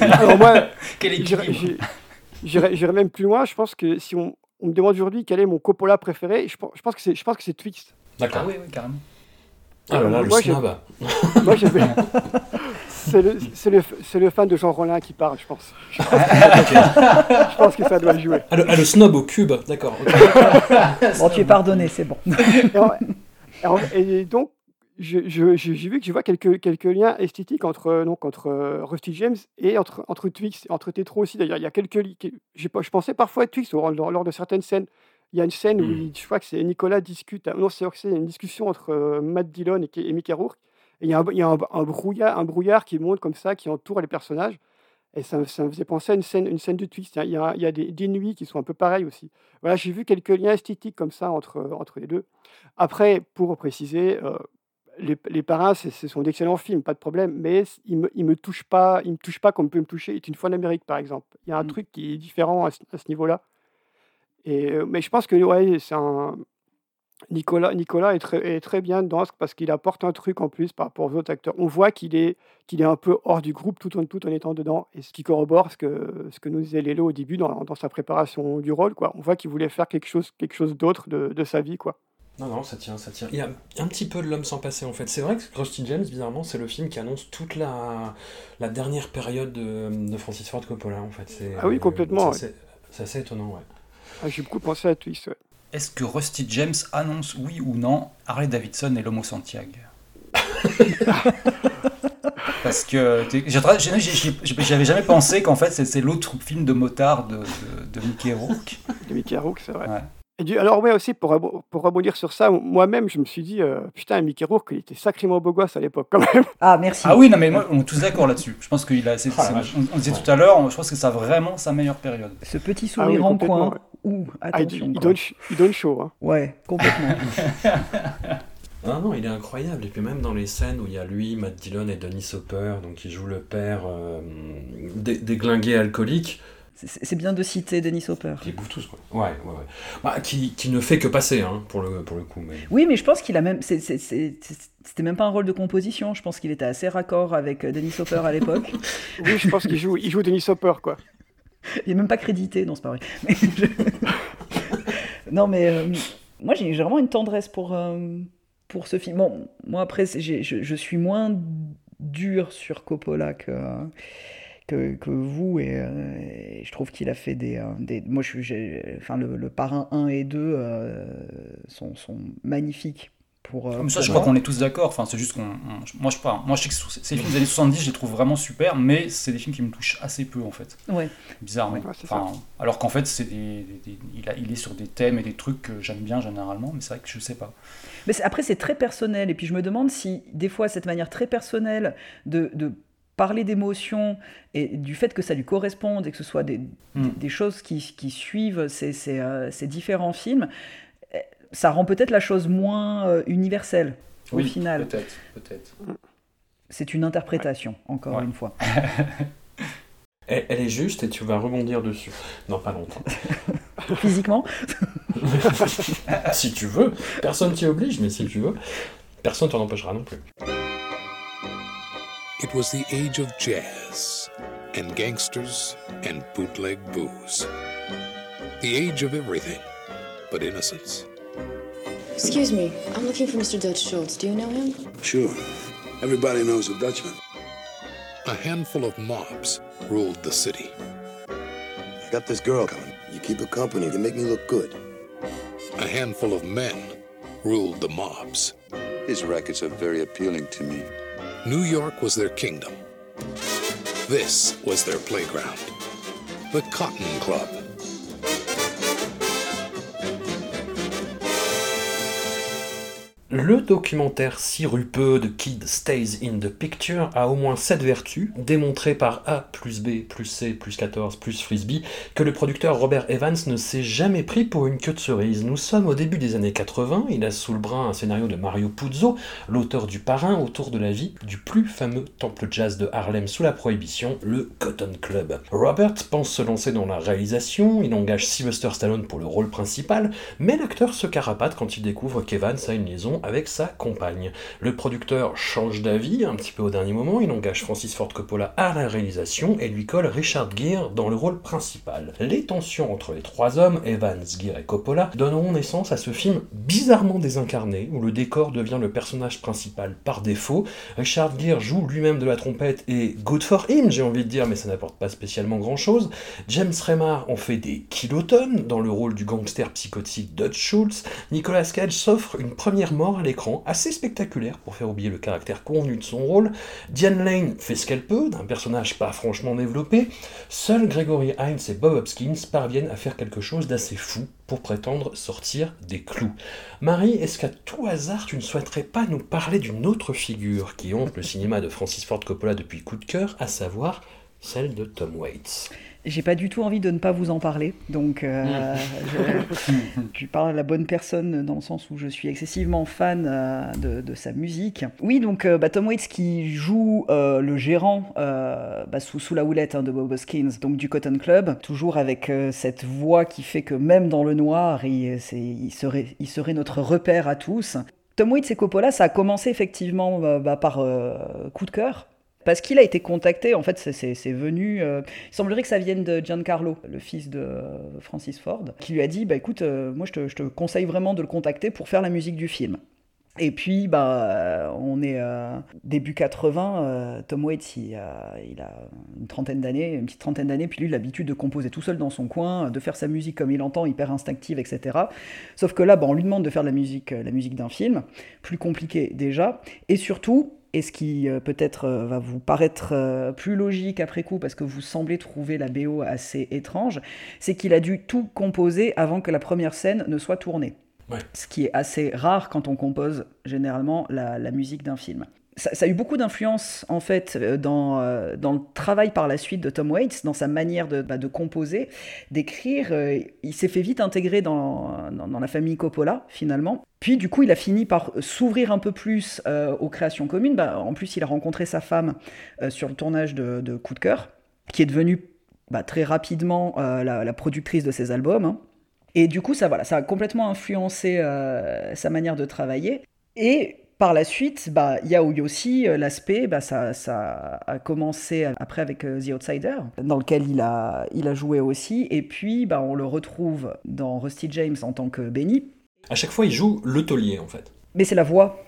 Alors moi, Quel j'irai- équilibre. même plus loin. Je pense que si on, on me demande aujourd'hui quel est mon Coppola préféré, je pense, je pense que c'est je pense que c'est Twixt. D'accord. Ah oui, oui, carrément. Ah là là, le Moi, snob. Moi, c'est le, c'est le, c'est le fan de Jean Rollin qui parle, je pense. Je pense que, je pense que ça doit jouer. Ah, le, ah, le snob au cube, d'accord. Bon, tu es pardonné, c'est bon. Et, donc, je- je- je- j'ai vu que je vois quelques, quelques liens esthétiques entre, donc, entre euh, Rusty James et entre, entre Twix, et entre Tetro aussi. D'ailleurs, il y a quelques. Je pensais parfois à Twix lors de certaines scènes. Il y a une scène où il- je crois que c'est Nicolas discute. Non, c'est c'est une discussion entre euh, Matt Dillon et, et Mickey Rourke. Et il y a, un, il y a un, un brouillard, un brouillard qui monte comme ça, qui entoure les personnages. Et ça, ça me faisait penser à une scène, une scène de twist. Il y a, il y a des, des nuits qui sont un peu pareilles aussi. Voilà, j'ai vu quelques liens esthétiques comme ça entre, entre les deux. Après, pour préciser, euh, les, les Parrains, c'est- ce sont d'excellents films, pas de problème, mais ils me, ils me touchent pas, ils me touchent pas comme peut me toucher Est une fois en Amérique, par exemple. Il y a un Mm. truc qui est différent à ce, à ce niveau-là. Et, euh, mais je pense que ouais, c'est un Nicolas, Nicolas est, très, est très bien dedans parce qu'il apporte un truc en plus par rapport aux autres acteurs. On voit qu'il est, qu'il est un peu hors du groupe tout en, tout en étant dedans, et ce qui corrobore ce que, ce que nous disait Lélo au début dans, dans sa préparation du rôle. Quoi. On voit qu'il voulait faire quelque chose, quelque chose d'autre de, de sa vie. Quoi. Non, non, ça tient, ça tient. Il y a un petit peu de l'homme sans passé en fait. C'est vrai que Rusty James, bizarrement, c'est le film qui annonce toute la, la dernière période de, de Francis Ford Coppola en fait. Ah oui, complètement, c'est assez étonnant, ouais. Ah, J'ai beaucoup pensé à Twist. ouais. Est-ce que Rusty James annonce oui ou non Harley Davidson et l'Homo Santiago Parce que j'avais jamais pensé qu'en fait c'est c'est l'autre film de motard de, de, de Mickey Rourke. De Mickey Rourke, c'est vrai. Ouais. Et du- alors ouais aussi pour, pour rebondir sur ça, moi-même je me suis dit euh, putain Mickey Rourke il était sacrément beau gosse à l'époque quand même. Ah, merci. Ah oui, non mais moi, on est tous d'accord là-dessus. Je pense qu'il a. c'est- Ah, c'est- on, on disait tout à l'heure, je pense que ça a vraiment sa meilleure période. Ce petit Ah oui, sourire en coin. ouais. Ouh, Ah, il, attention. il donne, ch- il donne chaud. hein. Ouais, complètement. Non, non, il est incroyable. Et puis même dans les scènes où il y a lui, Matt Dillon et Dennis Hopper, donc qui joue le père euh, dé- déglingué alcoolique, C'est bien de citer Dennis Hopper. qui bouffe tous, quoi. Ouais, ouais, ouais. Bah, qui, qui ne fait que passer, hein, pour le, pour le coup. Mais... Oui, mais je pense qu'il a même. C'était même pas un rôle de composition. Je pense qu'il était assez raccord avec euh, Dennis Hopper à l'époque. Oui, je pense qu'il joue, il joue Dennis Hopper quoi. Il est même pas crédité, non, c'est pas vrai. Mais je- non, mais euh, moi j'ai vraiment une tendresse pour, euh, pour ce film. Bon, moi après, je, je suis moins dur sur Coppola que, que, que vous, et, euh, et je trouve qu'il a fait des. euh, des moi, je, suis- j'ai- enfin, le, le Parrain 1 et 2 euh, sont, sont magnifiques. Pour, euh, Comme ça, pour je crois qu'on est tous d'accord. Enfin, c'est juste qu'on. on- Moi, je sais pas. Moi, je sais que ces films des années 70, je les trouve vraiment super, mais c'est des films qui me touchent assez peu, en fait. Ouais. Bizarrement. Ouais, c'est Enfin, alors qu'en fait, c'est des, des- des- il, a- il est sur des thèmes et des trucs que j'aime bien généralement, mais c'est vrai que je sais pas. Mais c'est- après, c'est très personnel. Et puis, je me demande si, des fois, cette manière très personnelle de, de parler d'émotions et du fait que ça lui corresponde et que ce soit des, Mm. des, des choses qui, qui suivent ces, ces, euh, ces différents films, eh, ça rend peut-être la chose moins euh, universelle au Oui, final. Peut-être, peut-être. C'est une interprétation, encore Ouais. une fois. Elle, elle est juste et tu vas rebondir dessus. Non, pas longtemps. Physiquement si tu veux. Personne t'y oblige, mais si tu veux. Personne t'en empêchera non plus. It was the age of jazz and gangsters and bootleg booze. The age of everything but innocence. Excuse me, I'm looking for Mr. Dutch Schultz. Do you know him? Sure. Everybody knows a Dutchman. A handful of mobs ruled the city. I got this girl coming. You keep her company, you make me look good. A handful of men ruled the mobs. His records are very appealing to me. New York was their kingdom. This was their playground. The Cotton Club. Le documentaire sirupeux de Kid Stays in the Picture a au moins cette vertu, démontrée par A plus B plus C plus 14 plus Frisbee, que le producteur Robert Evans ne s'est jamais pris pour une queue de cerise. Nous sommes au début des années 80, il a sous le bras un scénario de Mario Puzo, l'auteur du parrain autour de la vie du plus fameux temple jazz de Harlem sous la prohibition, le Cotton Club. Robert pense se lancer dans la réalisation, il engage Sylvester Stallone pour le rôle principal, mais l'acteur se carapate quand il découvre qu'Evans a une liaison avec sa compagne. Le producteur change d'avis un petit peu au dernier moment, il engage Francis Ford Coppola à la réalisation et lui colle Richard Gere dans le rôle principal. Les tensions entre les trois hommes, Evans, Gere et Coppola, donneront naissance à ce film bizarrement désincarné, où le décor devient le personnage principal par défaut. Richard Gere joue lui-même de la trompette et good for him, j'ai envie de dire, mais ça n'apporte pas spécialement grand-chose. James Remar en fait des kilotonnes dans le rôle du gangster psychotique Dutch Schultz. Nicolas Cage s'offre une première mort à l'écran, assez spectaculaire pour faire oublier le caractère convenu de son rôle. Diane Lane fait ce qu'elle peut, d'un personnage pas franchement développé. Seuls Gregory Hines et Bob Hopkins parviennent à faire quelque chose d'assez fou pour prétendre sortir des clous. Marie, est-ce qu'à tout hasard tu ne souhaiterais pas nous parler d'une autre figure qui hante le cinéma de Francis Ford Coppola depuis coup de cœur, à savoir celle de Tom Waits? J'ai pas du tout envie de ne pas vous en parler, donc euh, je, je, parle à la bonne personne dans le sens où je suis excessivement fan euh, de, de, sa musique. Oui, donc euh, bah, Tom Waits qui joue euh, le gérant euh, bah, sous, sous, la houlette hein, de Bob Hoskins, donc du Cotton Club, toujours avec euh, cette voix qui fait que même dans le noir, il, il, serait, il serait notre repère à tous. Tom Waits et Coppola, ça a commencé effectivement bah, par coup de cœur, parce qu'il a été contacté, en fait, c'est venu. Euh, il semblerait que ça vienne de Giancarlo, le fils de Francis Ford, qui lui a dit Bah écoute, euh, moi je te, conseille vraiment de le contacter pour faire la musique du film. Et puis, bah, on est euh, début 80, euh, Tom Waits, il a, il a une trentaine d'années, une petite trentaine d'années, puis lui, l'habitude de composer tout seul dans son coin, de faire sa musique comme il entend, hyper instinctive, etc. Sauf que là, bah, on lui demande de faire la musique, la musique d'un film, plus compliqué déjà, et surtout, et ce qui euh, peut-être euh, va vous paraître euh, plus logique après coup parce que vous semblez trouver la BO assez étrange, c'est qu'il a dû tout composer avant que la première scène ne soit tournée. Ouais. Ce qui est assez rare quand on compose généralement la, la musique d'un film. Ça, a eu beaucoup d'influence en fait dans, euh, dans le travail par la suite de Tom Waits, dans sa manière de, bah, composer, d'écrire. Euh, il s'est fait vite intégrer dans, dans, la famille Coppola finalement. Puis du coup, il a fini par s'ouvrir un peu plus euh, aux créations communes. Bah, en plus, il a rencontré sa femme euh, sur le tournage de, de, Coup de cœur, qui est devenue bah, très rapidement euh, la, la, productrice de ses albums. Hein. Et du coup, ça, voilà, ça a complètement influencé sa manière de travailler. Et par la suite, bah, il y a aussi euh, l'aspect, bah, ça, ça, a commencé après avec euh, The Outsider, dans lequel il a, il a joué aussi, et puis bah, on le retrouve dans Rusty James en tant que Benny. À chaque fois, il joue le taulier, en fait. Mais c'est la voix.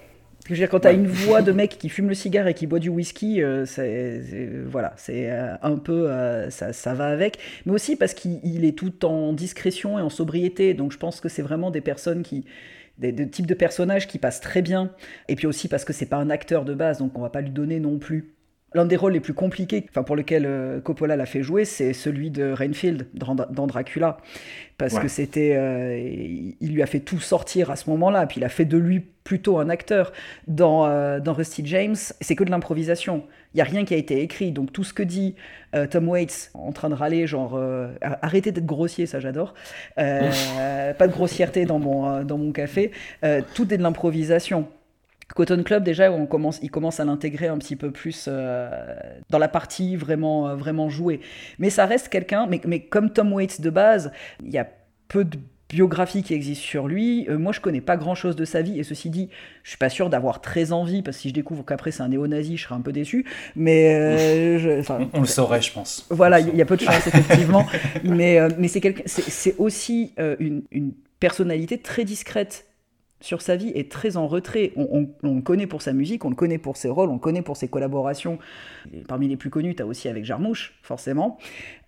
Je veux dire, quand tu as une voix de mec qui fume le cigare et qui boit du whisky, euh, c'est, voilà, c'est un peu, euh, ça, ça, va avec. Mais aussi parce qu'il est tout en discrétion et en sobriété. Donc je pense que c'est vraiment des personnes qui, des, types de personnages qui passent très bien. Et puis aussi parce que c'est pas un acteur de base, donc on va pas lui donner non plus. L'un des rôles les plus compliqués, enfin pour lequel euh, Coppola l'a fait jouer, c'est celui de Rainfield dans Dracula, parce ouais. que c'était, euh, il lui a fait tout sortir à ce moment-là, puis il a fait de lui plutôt un acteur. Dans, euh, dans Rusty James, c'est que de l'improvisation. Il y a rien qui a été écrit, donc tout ce que dit Tom Waits en train de râler, genre arrêtez d'être grossier, ça j'adore, pas de grossièreté dans mon dans mon café, tout est de l'improvisation. Cotton Club, déjà, on commence, il commence à l'intégrer un petit peu plus euh, dans la partie vraiment, euh, vraiment jouée. Mais ça reste quelqu'un, mais, mais, comme Tom Waits de base, il y a peu de biographies qui existent sur lui. Euh, moi, je connais pas grand-chose de sa vie, et ceci dit, je suis pas sûr d'avoir très envie, parce que si je découvre qu'après c'est un néo-nazi, je serais un peu déçu. Mais je, on, on, le saurait, je pense. Voilà, il y a peu de chance, effectivement. mais mais c'est aussi une, une personnalité très discrète sur sa vie est très en retrait. On, on, on, le connaît pour sa musique, on le connaît pour ses rôles, on le connaît pour ses collaborations. Parmi les plus connus, tu as aussi avec Jarmouche, forcément.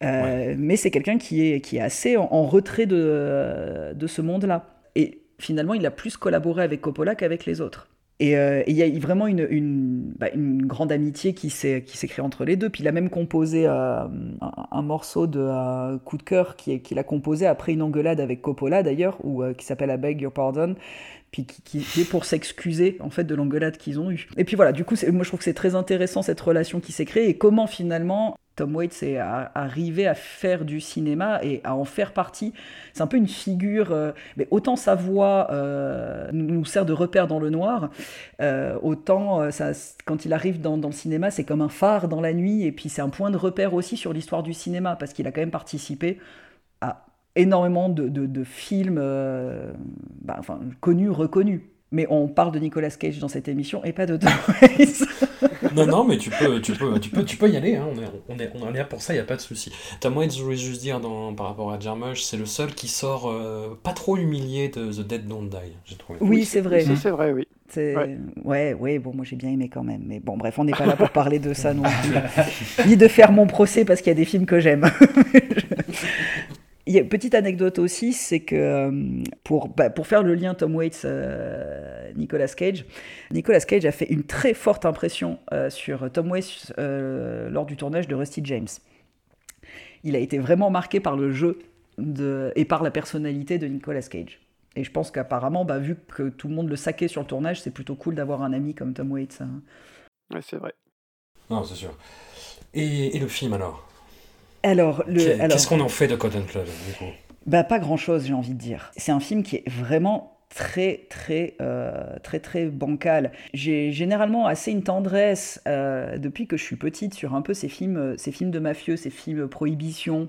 Euh, ouais. Mais c'est quelqu'un qui est, qui est assez en, en retrait de, de ce monde-là. Et finalement, il a plus collaboré avec Coppola qu'avavec les autres. Et il euh, y a vraiment une, une, bah, une grande amitié qui s'est créée entre les deux. Puis il a même composé euh, un, un, morceau de euh, Coup de cœur qu'il qui a composé après une engueulade avec Coppola d'ailleurs, qui s'appelle I Beg Your Pardon, puis qui, est pour s'excuser en fait de l'engueulade qu'ils ont eue. Et puis voilà, du coup, moi je trouve que c'est très intéressant cette relation qui s'est créée et comment finalement Tom Waits est arrivé à faire du cinéma et à en faire partie. C'est un peu une figure, euh, mais autant sa voix euh, nous sert de repère dans le noir, euh, autant quand il arrive dans, le cinéma, c'est comme un phare dans la nuit et puis c'est un point de repère aussi sur l'histoire du cinéma parce qu'il a quand même participé énormément de, de, de films bah, enfin, connus, reconnus. Mais on parle de Nicolas Cage dans cette émission et pas de Tom Waits. non, non, mais tu peux, tu peux, tu peux, tu peux y aller. Hein. On, est, on, est, on est là pour ça, il n'y a pas de souci. Tom Waits, je voulais juste dire dans, par rapport à Jarmusch, c'est le seul qui sort euh, pas trop humilié de The Dead Don't Die, j'ai trouvé. Oui, c'est vrai. C'est vrai, oui. Ouais. ouais, ouais, bon, moi j'ai bien aimé quand même. Mais bon, bref, on n'est pas là pour parler de ça non plus. Ni de faire mon procès parce qu'il y a des films que j'aime. Il y a une petite anecdote aussi, c'est que euh, pour, bah, pour faire le lien Tom Waits, euh, Nicolas Cage, Nicolas Cage a fait une très forte impression euh, sur Tom Waits euh, lors du tournage de Rusty James. Il a été vraiment marqué par le jeu de, et par la personnalité de Nicolas Cage. Et je pense qu'apparemment, bah, vu que tout le monde le saquait sur le tournage, c'est plutôt cool d'avoir un ami comme Tom Waits. Hein. Ouais, c'est vrai. Non, c'est sûr. Et, et le film alors? Alors, Qu'est-ce qu'on en fait de Cotton Club du coup? Bah pas grand chose, j'ai envie de dire. C'est un film qui est vraiment très très euh, très très bancal. J'ai généralement assez une tendresse euh, depuis que je suis petite sur un peu ces films, euh, ces films de mafieux, ces films prohibition.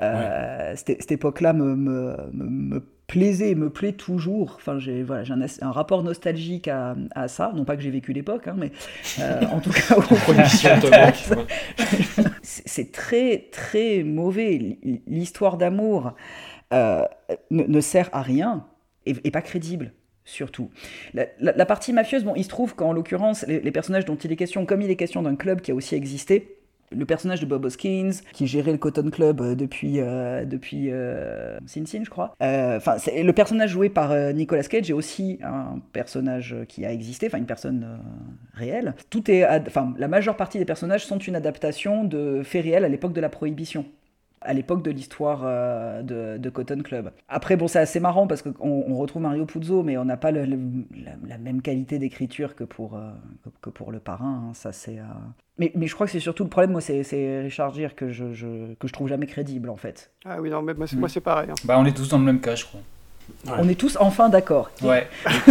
Euh, cette, cette époque-là me, me, me, me plaisait et me plaît toujours. Enfin, j'ai voilà, j'ai un, rapport nostalgique à, à ça. Non pas que j'ai vécu l'époque, hein, mais euh, en tout cas, c'est très très mauvais. L'histoire d'amour euh, ne, ne sert à rien et, et pas crédible. Surtout. La, la- la partie mafieuse, bon, il se trouve qu'en l'occurrence, les, les personnages dont il est question, comme il est question d'un club qui a aussi existé, le personnage de Bob Hoskins, qui gérait le Cotton Club euh, depuis, euh, depuis euh, Sin Sin, je crois. Euh, Enfin, le personnage joué par Nicolas Cage est aussi un personnage qui a existé, enfin une personne réelle. Tout est, enfin, la majeure partie des personnages sont une adaptation de faits réels à l'époque de la Prohibition à l'époque de l'histoire euh, de, de Cotton Club. Après, bon, c'est assez marrant parce qu'on on retrouve Mario Puzo, mais on n'a pas le- le- la, la même qualité d'écriture que pour, euh, que, que pour le parrain. hein. Ça, c'est. euh, Mais, mais je crois que c'est surtout le problème, moi, c'est Richard Gere que je, je- que je trouve jamais crédible, en fait. Ah oui, non, mais moi, c'est- moi, c'est pareil. hein. Bah, on est tous dans le même cas, je crois. On est tous enfin d'accord. Ouais.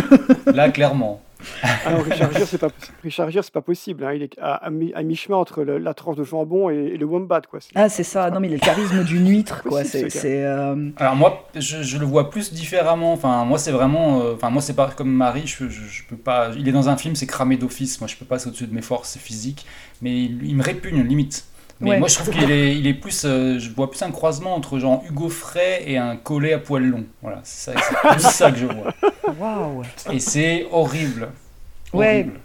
Là, clairement. Ah non, Richard Gere, c'est pas, Richard Gere, c'est pas possible. hein. Il est à, à mi- à mi-chemin entre le- la tranche de jambon et, et le wombat, quoi. C'est- Ah, c'est ça. Non, mais il a le charisme d'une huître, quoi. Possible, C'est. euh, Alors moi, je, je le vois plus différemment. Enfin, moi, c'est vraiment. euh, Enfin, moi, c'est pas comme Marie. Je, je, je peux pas. Il est dans un film, c'est cramé d'office. Moi, je peux pas, c'est au-dessus de mes forces physiques. Mais il, il me répugne limite. Mais Ouais. moi, je trouve qu'il est, il est plus. euh, je vois plus un croisement entre genre Hugo Frey et un collet à poil long. Voilà, c'est ça, c'est plus ça que je vois. Waouh! Et c'est horrible. Ouais. Horrible.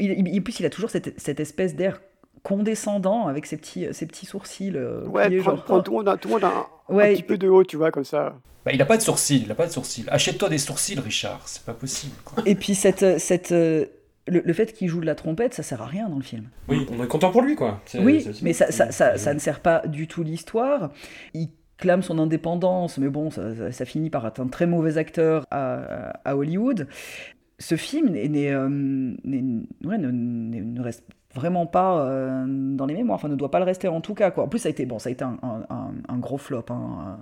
Il, il- en plus, il a toujours cette, cette espèce d'air condescendant avec ses petits, ses petits sourcils. euh, Ouais, pliés, genre, prendre tout le monde, a- tout le monde a un, petit peu de haut, tu vois, comme ça. Bah, il a pas de sourcils. Il a pas de sourcils. Achète-toi des sourcils, Richard. C'est pas possible. quoi. Et puis cette, cette, euh, le, le fait qu'il joue de la trompette, ça sert à rien dans le film. Oui, on est content pour lui quoi. Oui, mais ça, ça, ça, ça ne sert pas du tout l'histoire. Il clame son indépendance, mais bon, ça, finit par être un très mauvais acteur à, Hollywood. Ce film euh, ne, reste vraiment pas euh, dans les mémoires, enfin ne doit pas le rester en tout cas. Quoi. En plus, ça a été, bon, ça a été un, gros flop hein,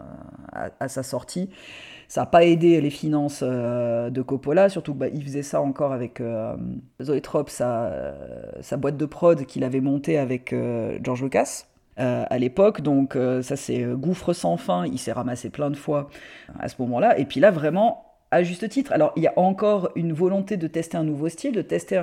à, sa sortie. Ça n'a pas aidé les finances euh, de Coppola, surtout qu'il faisait ça encore avec Zoetrope, sa, sa boîte de prod qu'il avait montée avec George Lucas. Euh, à l'époque, donc euh, ça c'est euh, gouffre sans fin, il s'est ramassé plein de fois à ce moment-là, et puis là vraiment à juste titre. Alors il y a encore une volonté de tester un nouveau style, de tester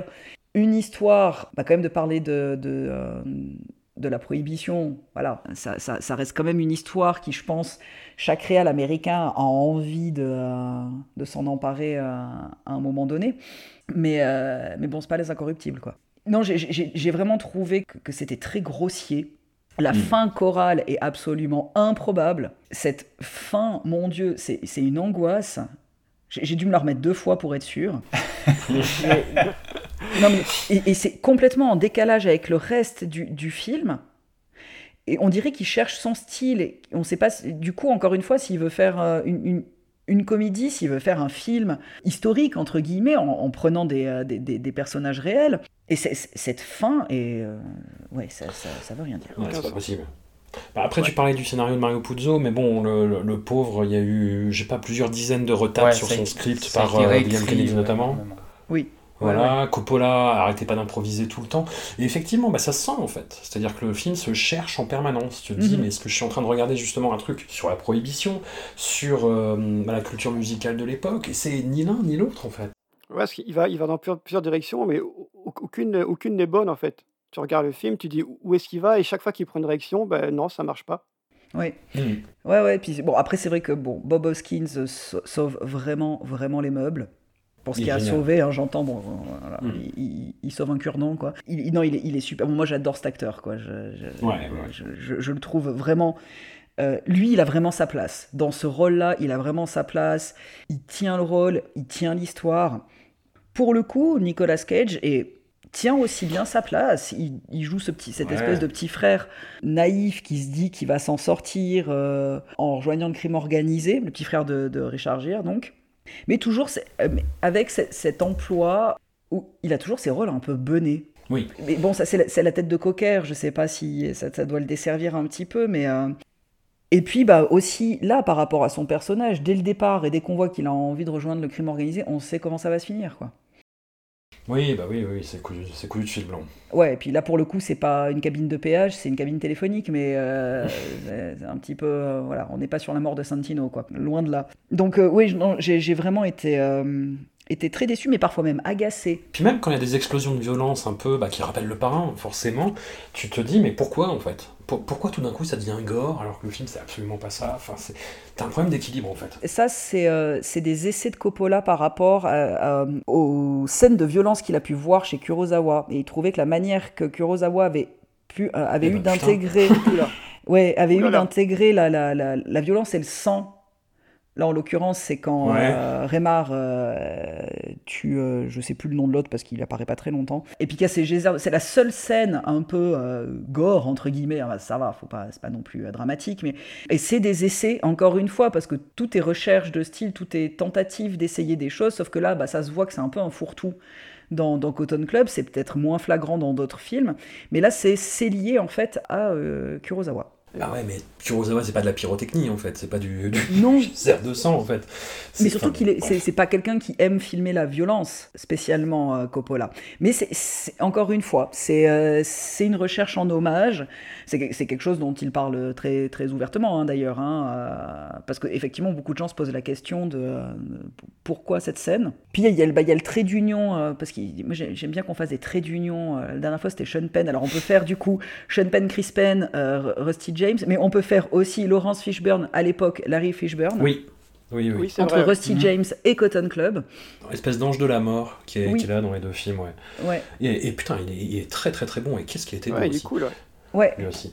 une histoire, bah, quand même de parler de, de, la prohibition, voilà, ça, reste quand même une histoire qui, je pense, chaque réal américain a envie de, de s'en emparer à un moment donné. Mais, mais bon, c'est pas les incorruptibles, quoi. Non, j'ai- vraiment trouvé que c'était très grossier. La fin chorale est absolument improbable. Cette fin, mon Dieu, c'est une angoisse. J'ai dû me la remettre deux fois pour être sûr. Mais- non, mais- et et c'est complètement en décalage avec le reste du, du film. Et on dirait qu'il cherche son style. Et on ne sait pas, du coup, encore une fois, s'il veut faire euh, une, une- une comédie, s'il veut faire un film historique, entre guillemets, en, en prenant des, euh, des, des- des personnages réels. Et cette fin, est, euh, ouais, ça, ça, ça veut rien dire. Ouais, c'est pas possible. Bah, après, tu parlais du scénario de Mario Puzo, mais bon, le, le- le pauvre, il y a eu, je sais pas, plusieurs dizaines de retaps Ouais, sur son script par euh, William Kennedy ouais, notamment. Oui. Voilà, Coppola arrêtait pas d'improviser tout le temps. Et effectivement, bah, ça se sent en fait. C'est-à-dire que le film se cherche en permanence. Tu te dis, Mhm. mais est-ce que je suis en train de regarder justement un truc sur la prohibition, sur euh, bah, la culture musicale de l'époque? Et c'est ni l'un ni l'autre en fait. Ouais, parce qu'il va, il va dans plusieurs, plusieurs directions, mais au- au- aucune, aucune n'est bonne en fait. Tu regardes le film, tu dis où est-ce qu'il va, et chaque fois qu'il prend une direction, ben non, ça marche pas. Oui. Mm. Ouais, ouais. Puis bon, après, c'est vrai que bon, Bob Hoskins euh, sau- sauve vraiment, vraiment les meubles. Pour ce qui a génial. sauvé, hein, j'entends, bon, voilà, Mm. il, il- il sauve un cure-dent, quoi. Il, non, il est, il est super. Bon, moi, j'adore cet acteur, quoi. Je, je- Ouais, ouais. je, je- je le trouve vraiment. euh, lui, il a vraiment sa place. Dans ce rôle-là, il a vraiment sa place. Il tient le rôle, il tient l'histoire. Pour le coup, Nicolas Cage est tient aussi bien sa place. Il, il joue ce petit, cette Ouais. espèce de petit frère naïf qui se dit qu'il va s'en sortir euh, en rejoignant le crime organisé, le petit frère de, de Richard Gere, donc. Mais toujours euh, avec ce- cet emploi où il a toujours ses rôles un peu benés. Oui. Mais bon, ça c'est la, tête de cocker, je sais pas si ça, ça doit le desservir un petit peu, mais... euh, Et puis bah aussi, là, par rapport à son personnage, dès le départ, et dès qu'on voit qu'il a envie de rejoindre le crime organisé, on sait comment ça va se finir, quoi. Oui, bah oui, oui, c'est cousu, c'est cousu de fil blanc. Ouais, et puis là, pour le coup, c'est pas une cabine de péage, c'est une cabine téléphonique, mais euh, c'est un petit peu... euh, voilà, on n'est pas sur la mort de Santino, quoi. Loin de là. Donc euh, oui, je- non, j'ai j'ai vraiment été, euh, été très déçu, mais parfois même agacé. Puis même quand il y a des explosions de violence un peu bah, qui rappellent le parrain, forcément, tu te dis mais pourquoi en fait? Pour- Pourquoi tout d'un coup ça devient gore alors que le film c'est absolument pas ça? Enfin, c'est... T'as un problème d'équilibre en fait. Et Ça, c'est euh, c'est des essais de Coppola par rapport à- à- aux scènes de violence qu'il a pu voir chez Kurosawa. Et il trouvait que la manière que Kurosawa avait, pu, euh, avait Eh eu ben, d'intégrer ouais, avait eu Oulala. d'intégrer la, la, la, la violence et le sang. Là, en l'occurrence, c'est quand Ouais. euh, euh, tue, euh, je sais plus le nom de l'autre parce qu'il apparaît pas très longtemps. Et puis casse ses geysers. C'est la seule scène un peu euh, gore, entre guillemets. Ça va, faut pas, c'est pas non plus dramatique, mais et c'est des essais, encore une fois, parce que tout est recherche de style, tout est tentative d'essayer des choses, sauf que là, bah, ça se voit que c'est un peu un fourre-tout. Dans, dans Cotton Club, c'est peut-être moins flagrant dans d'autres films, mais là, c'est c'est lié en fait à Kurosawa. Ah ouais, mais Kurosawa c'est pas de la pyrotechnie en fait, c'est pas du, du Non. cerf de sang en fait. Mais surtout enfin, qu'il est, c'est, pas quelqu'un qui aime filmer la violence, spécialement euh, Coppola. Mais c'est, encore une fois, c'est, euh, c'est une recherche en hommage. C'est, que- c'est quelque chose dont il parle très, très ouvertement, hein, d'ailleurs, hein, euh, parce qu'effectivement, beaucoup de gens se posent la question de euh, pourquoi cette scène. Puis il y a le, bah, il y a le trait d'union, parce que moi j'ai- j'aime bien qu'on fasse des traits d'union. la dernière fois c'était Sean Penn, alors on peut faire du coup Sean Penn, Chris Penn, Rusty James, mais on peut faire aussi Lawrence Fishburne à l'époque, Larry Fishburne. Oui, oui, oui. Oui, c'est entre vrai. Rusty Mhm. James et Cotton Club. Espèce d'ange de la mort qui est, Oui. qui est là dans les deux films, ouais. Ouais. Et, et putain, il est, il est très très très bon. Et qu'est-ce qu'il était Ouais, bon il est aussi. cool, ouais. Ouais. Lui aussi.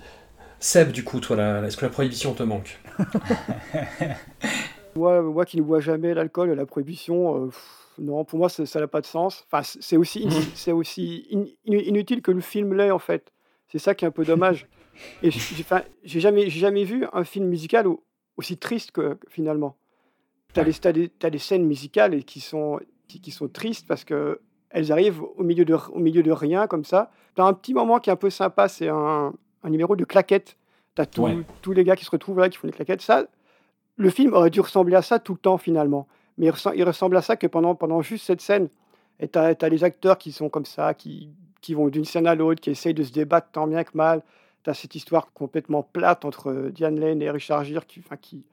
Seb, du coup, toi, la- est-ce que la prohibition te manque? Moi, moi qui ne bois jamais l'alcool, la prohibition, euh, pff, non, pour moi, ça n'a pas de sens. Enfin, c'est aussi, in- c'est aussi in- in- inutile que le film l'est, en fait. C'est ça qui est un peu dommage. Et j'ai jamais, jamais vu un film musical au- aussi triste que finalement. Tu as, des, t'as des scènes musicales qui sont, qui, qui sont tristes parce que elles arrivent au milieu de, au milieu de rien, comme ça. Tu as un petit moment qui est un peu sympa, c'est un, un numéro de claquettes. Tu as Ouais. tous les gars qui se retrouvent là, qui font des claquettes. Ça, le film aurait dû ressembler à ça tout le temps finalement. Mais il, ressemble, il ressemble à ça que pendant, pendant juste cette scène. Et tu as, les acteurs qui sont comme ça, qui, qui vont d'une scène à l'autre, qui essayent de se débattre tant bien que mal. Tu as cette histoire complètement plate entre euh, Diane Lane et Richard Gere qui, enfin, qui,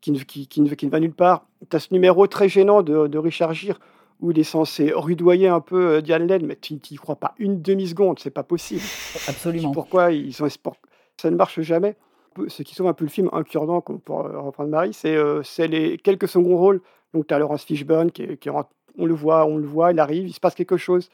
qui, ne, qui, qui, ne, qui ne va nulle part. Tu as ce numéro très gênant de, de Richard Gere où il est censé rudoyer un peu euh, Diane Lane, mais tu n'y crois pas une demi-seconde, c'est pas possible. Absolument. Pourquoi ils ont ça ne marche jamais ce qui sauve un peu le film, un cure-dent, pour euh, reprendre Marie, c'est euh, les quelques seconds rôles. Donc, tu as Laurence Fishburne, qui, qui on le voit, on le voit, il arrive, il se passe quelque chose.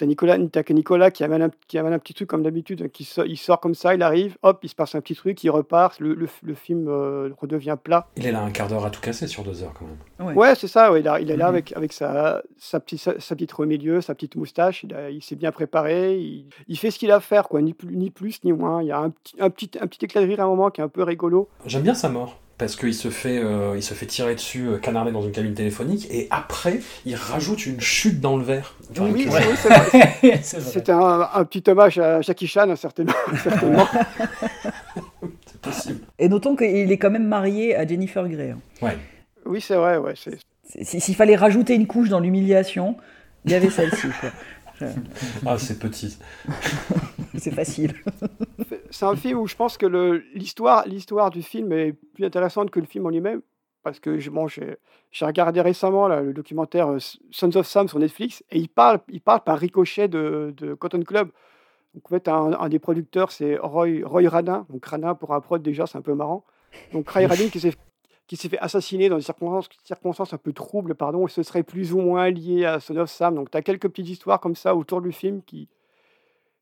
Tu as Nicolas, t'as que Nicolas qui amène, un, qui amène un petit truc comme d'habitude, qui sort, il sort comme ça, il arrive, hop, il se passe un petit truc, il repart, le, le- le film euh, redevient plat. Il est là un quart d'heure à tout casser sur deux heures quand même. Ouais, c'est ça, ouais, il, a- il est là Mhm. avec, avec sa, sa, petite, sa, sa petite milieu, sa petite moustache, il, s'est bien préparé, il, il fait ce qu'il a à faire, quoi, ni plus, ni plus ni moins. Il y a un petit, un, petit, un petit éclat de rire à un moment qui est un peu rigolo. J'aime bien sa mort. Parce qu'il se, fait, euh, il se fait tirer dessus, euh, canardé dans une cabine téléphonique, et après, il rajoute une chute dans le verre. Enfin, Oui, que- oui, c'est un, un petit hommage à Jackie Chan, certainement. certainement. c'est possible. Et notons qu'il est quand même marié à Jennifer Grey. hein. Ouais. Oui, c'est vrai, ouais. S'il fallait rajouter une couche dans l'humiliation, il y avait celle-ci. Ah, c'est petit. C'est facile. C'est un film où je pense que l'histoire l'histoire du film est plus intéressante que le film en lui-même. Parce que bon, j'ai regardé récemment le documentaire euh, Sons of Sam sur Netflix et il parle, il parle par ricochet de, Cotton Club. Donc, en fait, un, des producteurs, c'est Roy, Roy Radin. Donc, Radin, pour un prod, déjà, c'est un peu marrant. Donc, Roy Radin qui s'est qui s'est fait assassiner dans des circonstances, un peu troubles, pardon, et ce serait plus ou moins lié à Son of Sam. Donc, tu as quelques petites histoires comme ça autour du film qui,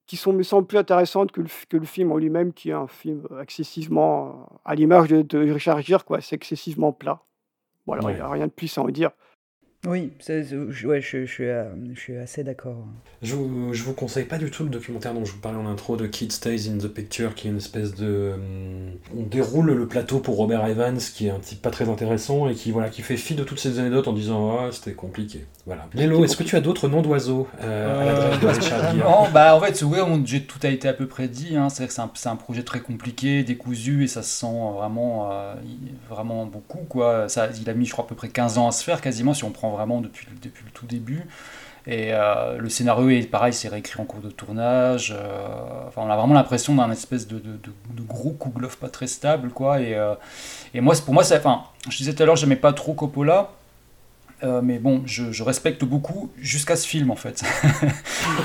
qui sont, me semblent plus intéressantes que le, que le film en lui-même, qui est un film excessivement, euh, à l'image de, de Richard Gere, quoi. C'est excessivement plat. Voilà, il Ouais. n'y a rien de plus à en dire. Oui, ouais, je, je euh, je suis assez d'accord. Je vous, je vous conseille pas du tout le documentaire dont je vous parlais en intro de Kid Stays in the Picture, qui est une espèce de. hum, On déroule le plateau pour Robert Evans, qui est un type pas très intéressant et qui, voilà, qui fait fi de toutes ces anecdotes en disant Ah, c'était compliqué. Voilà. Lélo, est-ce que tu as d'autres noms d'oiseaux euh, à l'adresse de Richard Gere Non, bah en fait, ouais, on- j'ai- tout a été à peu près dit. Hein. C'est vrai que c'est un, projet très compliqué, décousu, et ça se sent vraiment, euh, vraiment beaucoup. Quoi. Ça, il a mis, je crois, à peu près 15 ans à se faire, quasiment, si on prend vraiment depuis, le- depuis le tout début. Et euh, le scénario est pareil, c'est réécrit en cours de tournage. euh, enfin, on a vraiment l'impression d'un espèce de, de, gros Kouglof pas très stable, quoi. Et, euh, et moi, pour moi, ça, enfin, je disais tout à l'heure, j'aimais pas trop Coppola. Euh, mais bon, je, respecte beaucoup jusqu'à ce film en fait.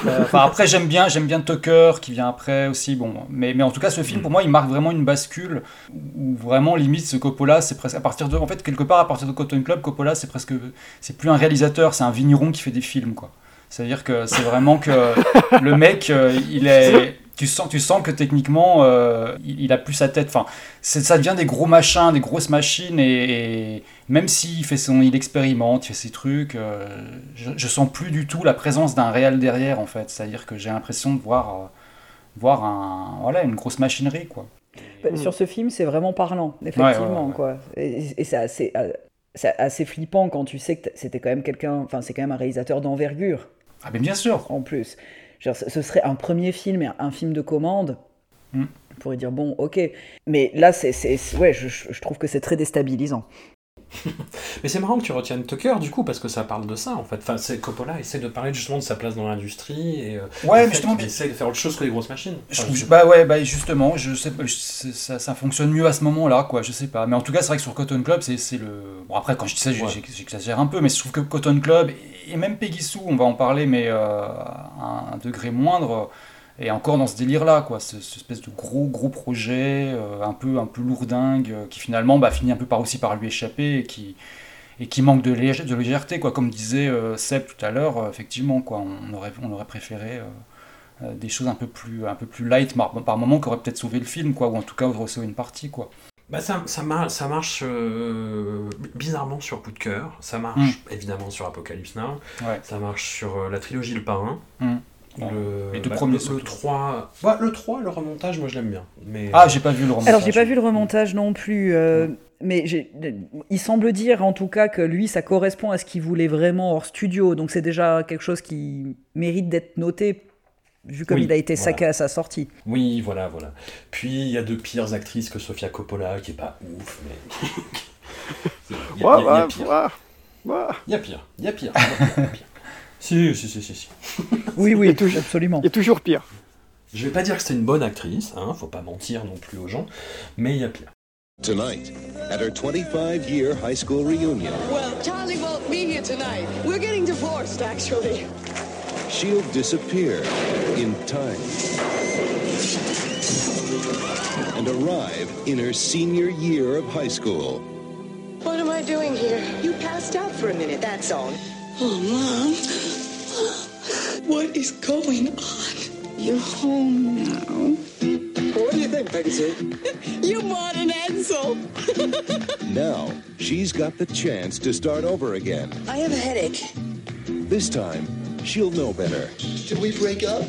Euh, après, j'aime bien, j'aime bien Tucker qui vient après aussi. Bon, mais, mais en tout cas, ce film pour moi, il marque vraiment une bascule où vraiment limite ce Coppola, c'est presque à partir de, en fait, quelque part à partir de Cotton Club, Coppola, c'est presque, c'est plus un réalisateur, c'est un vigneron qui fait des films quoi. C'est-à-dire que c'est vraiment que le mec, euh, il est. Tu sens, tu sens que techniquement, euh, il, il a plus sa tête. Enfin, ça devient des gros machins, des grosses machines, et, et même s'il fait son, il expérimente, il fait ses trucs, euh, je, je sens plus du tout la présence d'un réel derrière, en fait. C'est-à-dire que j'ai l'impression de voir, euh, voir un, voilà, une grosse machinerie, quoi. Bah, Sur ce film, c'est vraiment parlant, effectivement. ouais, ouais. Quoi. Et, et c'est assez, assez flippant quand tu sais que c'était quand même quelqu'un, enfin c'est quand même un réalisateur d'envergure. Ah mais bien sûr. En plus, Genre, ce serait un premier film, et un film de commande. Mm. On pourrait dire bon, ok. Mais là, c'est, ouais, je, je trouve que c'est très déstabilisant. Mais c'est marrant que tu retiennes Tucker du coup parce que ça parle de ça en fait. Enfin, c'est Coppola essaie de parler justement de sa place dans l'industrie et euh, Ouais, mais justement, mais- essaie de faire autre chose que les grosses machines. Je Enfin, je- bah ouais, bah justement, je sais je- ça, ça fonctionne mieux à ce moment-là, quoi, je sais pas. Mais en tout cas, c'est vrai que sur Cotton Club, c'est le. Bon, après, quand je dis ça, Ouais. j'exagère un peu, mais je trouve que Cotton Club, et même Peggy Sue, on va en parler, mais euh, à un degré moindre, et encore dans ce délire-là, quoi, ce, ce espèce de gros, gros projet, euh, un peu, un peu lourdingue, euh, qui finalement bah, finit un peu par aussi par lui échapper, et qui et qui manque de, lég- de légèreté, quoi. Comme disait euh, Seb tout à l'heure, effectivement, quoi, on aurait, on aurait préféré des choses un peu plus, un peu plus light par, par moment qui auraient peut-être sauvé le film, quoi, ou en tout cas auraient sauvé une partie, quoi. Bah ça, ça, mar- ça marche euh, bizarrement sur Coup de cœur, ça marche Mm. évidemment sur Apocalypse Now, Ouais. ça marche sur euh, la trilogie Le Parrain. Mm. Le, Les deux bah, premiers le, le 3, ouais, le 3, le remontage, moi je l'aime bien. Mais, Ah, j'ai pas vu le remontage. Alors, j'ai pas vu le remontage non plus, euh, mais il semble dire en tout cas que lui, ça correspond à ce qu'il voulait vraiment hors studio, donc c'est déjà quelque chose qui mérite d'être noté, vu comme Oui, il a été voilà. saqué à sa sortie. Oui, voilà, voilà. Puis il y a de pires actrices que Sofia Coppola, qui est pas ouf, mais. Il y a- pire. Il y a pire, il y a pire. Si, si, si, si, si. Oui, oui, absolument. Il y a toujours pire. Je vais pas dire que c'est une bonne actrice, hein, faut pas mentir non plus aux gens, mais il y a pire. Tonight, at her 25 year high school reunion, Well, Charlie won't be here tonight. We're getting divorced, actually. she'll disappear in time and arrive in her senior year of high school. What am I doing here? You passed out for a minute, that's all. Oh, Mom. What is going on? You're home now. What do you think, Peggy Sue? You bought an Edsel. Now, she's got the chance to start over again. I have a headache. This time, she'll know better. Did we break up?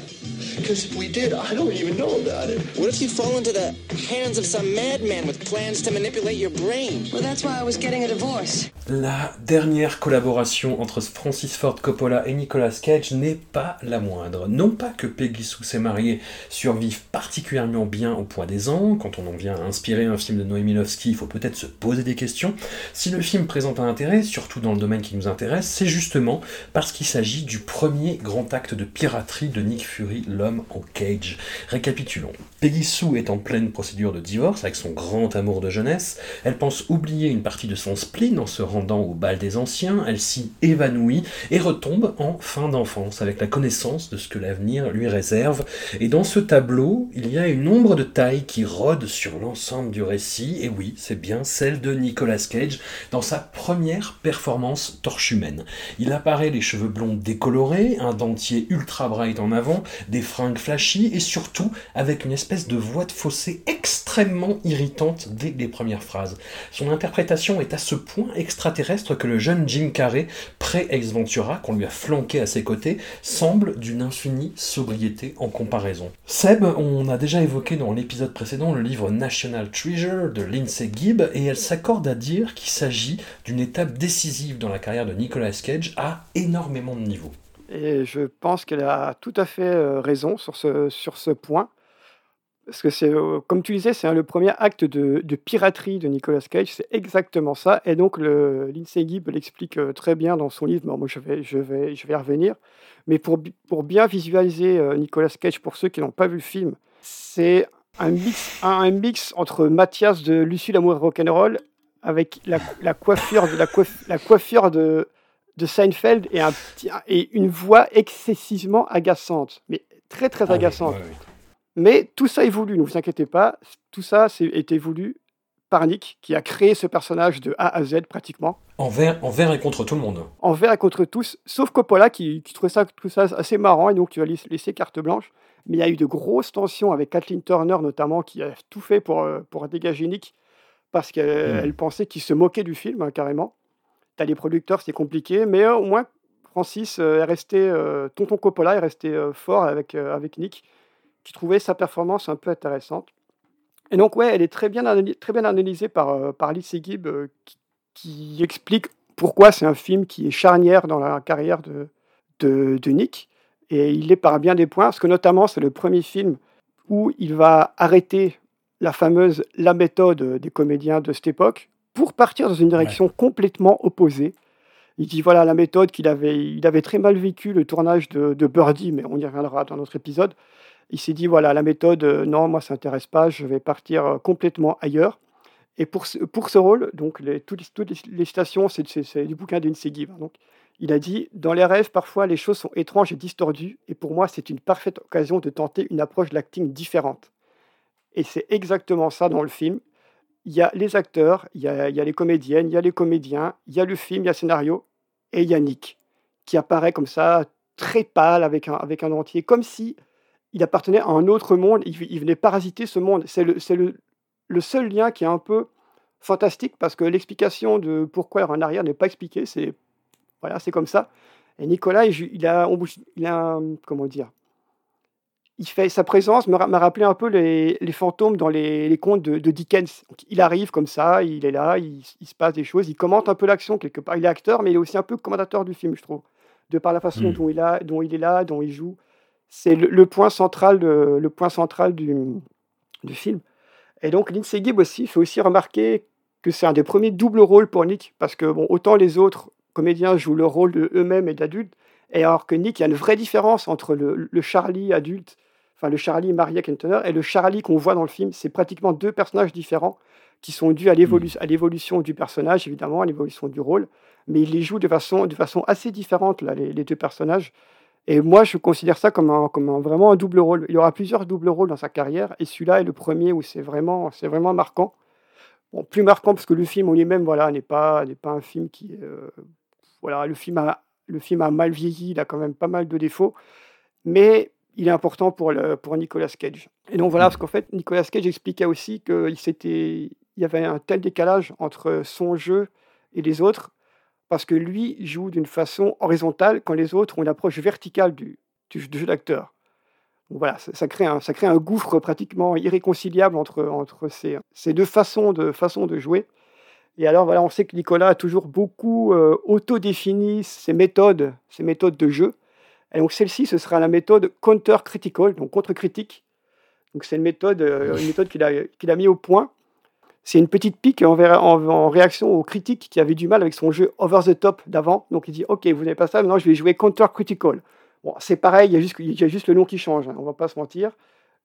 Because if we did, I don't even know about it. What if you fall into the hands of some madman with plans to manipulate your brain? Well, that's why I was getting a divorce. La dernière collaboration entre Francis Ford Coppola et Nicolas Cage n'est pas la moindre. Non pas que Peggy Sue s'est mariée survive particulièrement bien au poids des ans, quand on en vient à inspirer un film de Noémie Lovski, il faut peut-être se poser des questions. Si le film présente un intérêt, surtout dans le domaine qui nous intéresse, c'est justement parce qu'il s'agit du premier grand acte de piraterie de Nick Fury, l'homme en cage. Récapitulons. Peggy Sue est en pleine procédure de divorce avec son grand amour de jeunesse. Elle pense oublier une partie de son spleen en se rendant au bal des anciens. Elle s'y évanouit et retombe en fin d'enfance avec la connaissance de ce que l'avenir lui réserve. Et dans ce tableau, il y a une ombre de taille qui rôde sur l'ensemble du récit. Et oui, c'est bien celle de Nicolas Cage dans sa première performance torche humaine. Il apparaît les cheveux blonds décolorés, un dentier ultra bright en avant, des fringues flashy et surtout avec une espèce de voix de fossé extrêmement irritante dès les premières phrases. Son interprétation est à ce point extraterrestre que le jeune Jim Carrey, pré-Ex Ventura, qu'on lui a flanqué à ses côtés, semble d'une infinie sobriété en comparaison. Seb, on a déjà évoqué dans l'épisode précédent le livre National Treasure de Lindsay Gibb, et elle s'accorde à dire qu'il s'agit d'une étape décisive dans la carrière de Nicolas Cage à énormément de niveaux. Et je pense qu'elle a tout à fait raison sur ce, sur ce point. Parce que c'est, comme tu disais, c'est le premier acte de, piraterie de Nicolas Cage, c'est exactement ça. Et donc, le, Lindsay Gibb l'explique très bien dans son livre. Bon, moi, je vais, je, vais, je vais y revenir. Mais pour, pour bien visualiser Nicolas Cage, pour ceux qui n'ont pas vu le film, c'est un mix, un, mix entre Mathias de Lucie l'amour rock'n'roll avec la, la coiffure de la, la coiffure de, de Seinfeld et, un petit, et une voix excessivement agaçante, mais très très agaçante. Mais tout ça est voulu, ne vous inquiétez pas, tout ça c'est été voulu par Nick, qui a créé ce personnage de A à Z pratiquement, Envers, envers et contre tout le monde. envers et contre tous, sauf Coppola qui, qui trouvait ça, tout ça assez marrant et donc tu vas laisser laisser carte blanche. Mais il y a eu de grosses tensions avec Kathleen Turner notamment, qui a tout fait pour, euh, pour dégager Nick, parce qu'elle Mm. elle pensait qu'il se moquait du film hein, carrément. T'as les producteurs, c'est compliqué, mais euh, au moins Francis euh, est resté, euh, Tonton Coppola est resté fort avec, avec Nick, qui trouvait sa performance un peu intéressante. Et donc, ouais, elle est très bien, analysée par, par Lindsay Gibb, qui, qui explique pourquoi c'est un film qui est charnière dans la carrière de, de, de Nick. Et il est par bien des points, parce que notamment, c'est le premier film où il va arrêter la fameuse la méthode des comédiens de cette époque pour partir dans une direction complètement opposée. Il dit voilà la méthode qu'il avait, il avait très mal vécu le tournage de, de Birdie, mais on y reviendra dans notre épisode. Il s'est dit voilà la méthode, euh, non moi ça m'intéresse pas, je vais partir euh, complètement ailleurs. Et pour ce, pour ce rôle, donc les, toutes, les- toutes les- citations, c'est du bouquin hein. Donc, il a dit Dans les rêves, parfois, les choses sont étranges et distordues, et pour moi, c'est une parfaite occasion de tenter une approche de l'acting différente. Et c'est exactement ça dans le film. Il y a les acteurs, il y a, les comédiennes, il y a les comédiens, il y a le film, il y a le scénario, et il y a Nick, qui apparaît comme ça, très pâle, avec un, avec un comme si il appartenait à un autre monde, il, venait parasiter ce monde. C'est le, le, le seul lien qui est un peu fantastique, parce que l'explication de pourquoi en arrière n'est pas expliquée, c'est voilà, comme ça. Et Nicolas, il, a, il a, comment dire, il fait sa présence m'a rappelé un peu les, les fantômes dans les, les contes de, de Dickens. Donc, il arrive comme ça, il est là, il, il se passe des choses, il commente un peu l'action quelque part. Il est acteur, mais il est aussi un peu commentateur du film, je trouve, de par la façon Mm. dont il a, dont il est là, dont il joue. C'est le, le point central, de- le point central du, du film. Et donc Lindsay Gibb aussi fait aussi remarquer que c'est un des premiers doubles rôles pour Nick, parce que bon, autant les autres comédiens jouent le rôle de eux-mêmes et d'adultes, et alors que Nick, il y a une vraie différence entre le, le Charlie adulte, enfin le Charlie marié à Ken Turner, et le Charlie qu'on voit dans le film. C'est pratiquement deux personnages différents qui sont dus à à l'évolution du personnage, évidemment, à l'évolution du rôle, mais il les joue de façon, de façon assez différente, là, les, les deux personnages. Et moi, je considère ça comme, un, comme un- vraiment un double rôle. Il y aura plusieurs doubles rôles dans sa carrière, et celui-là est le premier où c'est vraiment, vraiment marquant. Bon, plus marquant parce que le film en lui-même, voilà, n'est pas, n'est pas un film qui, euh, voilà, le film a, le film a mal vieilli, il a quand même pas mal de défauts, mais il est important pour, Nicolas Cage. Et donc voilà, parce qu'en fait, Nicolas Cage expliquait aussi qu'il il y avait un tel décalage entre son jeu et les autres, parce que lui joue d'une façon horizontale quand les autres ont une approche verticale du, jeu d'acteur. Donc voilà, ça, ça crée un, ça crée un gouffre pratiquement irréconciliable entre, entre ces, ces deux façons de, façons de jouer. Et alors voilà, on sait que Nicolas a toujours beaucoup euh, autodéfini ses méthodes, ses méthodes de jeu. Et donc celle-ci, ce sera la méthode counter-critical, donc contre-critique. Donc c'est une méthode, euh, une méthode qu'il a, qu'il a mis au point. C'est une petite pique en, en réaction aux critiques qui avaient du mal avec son jeu over the top d'avant. Donc il dit Ok, vous n'avez pas ça, maintenant je vais jouer counter critical. Bon, c'est pareil, il y, a juste, il y a juste le nom qui change, hein, on va pas se mentir.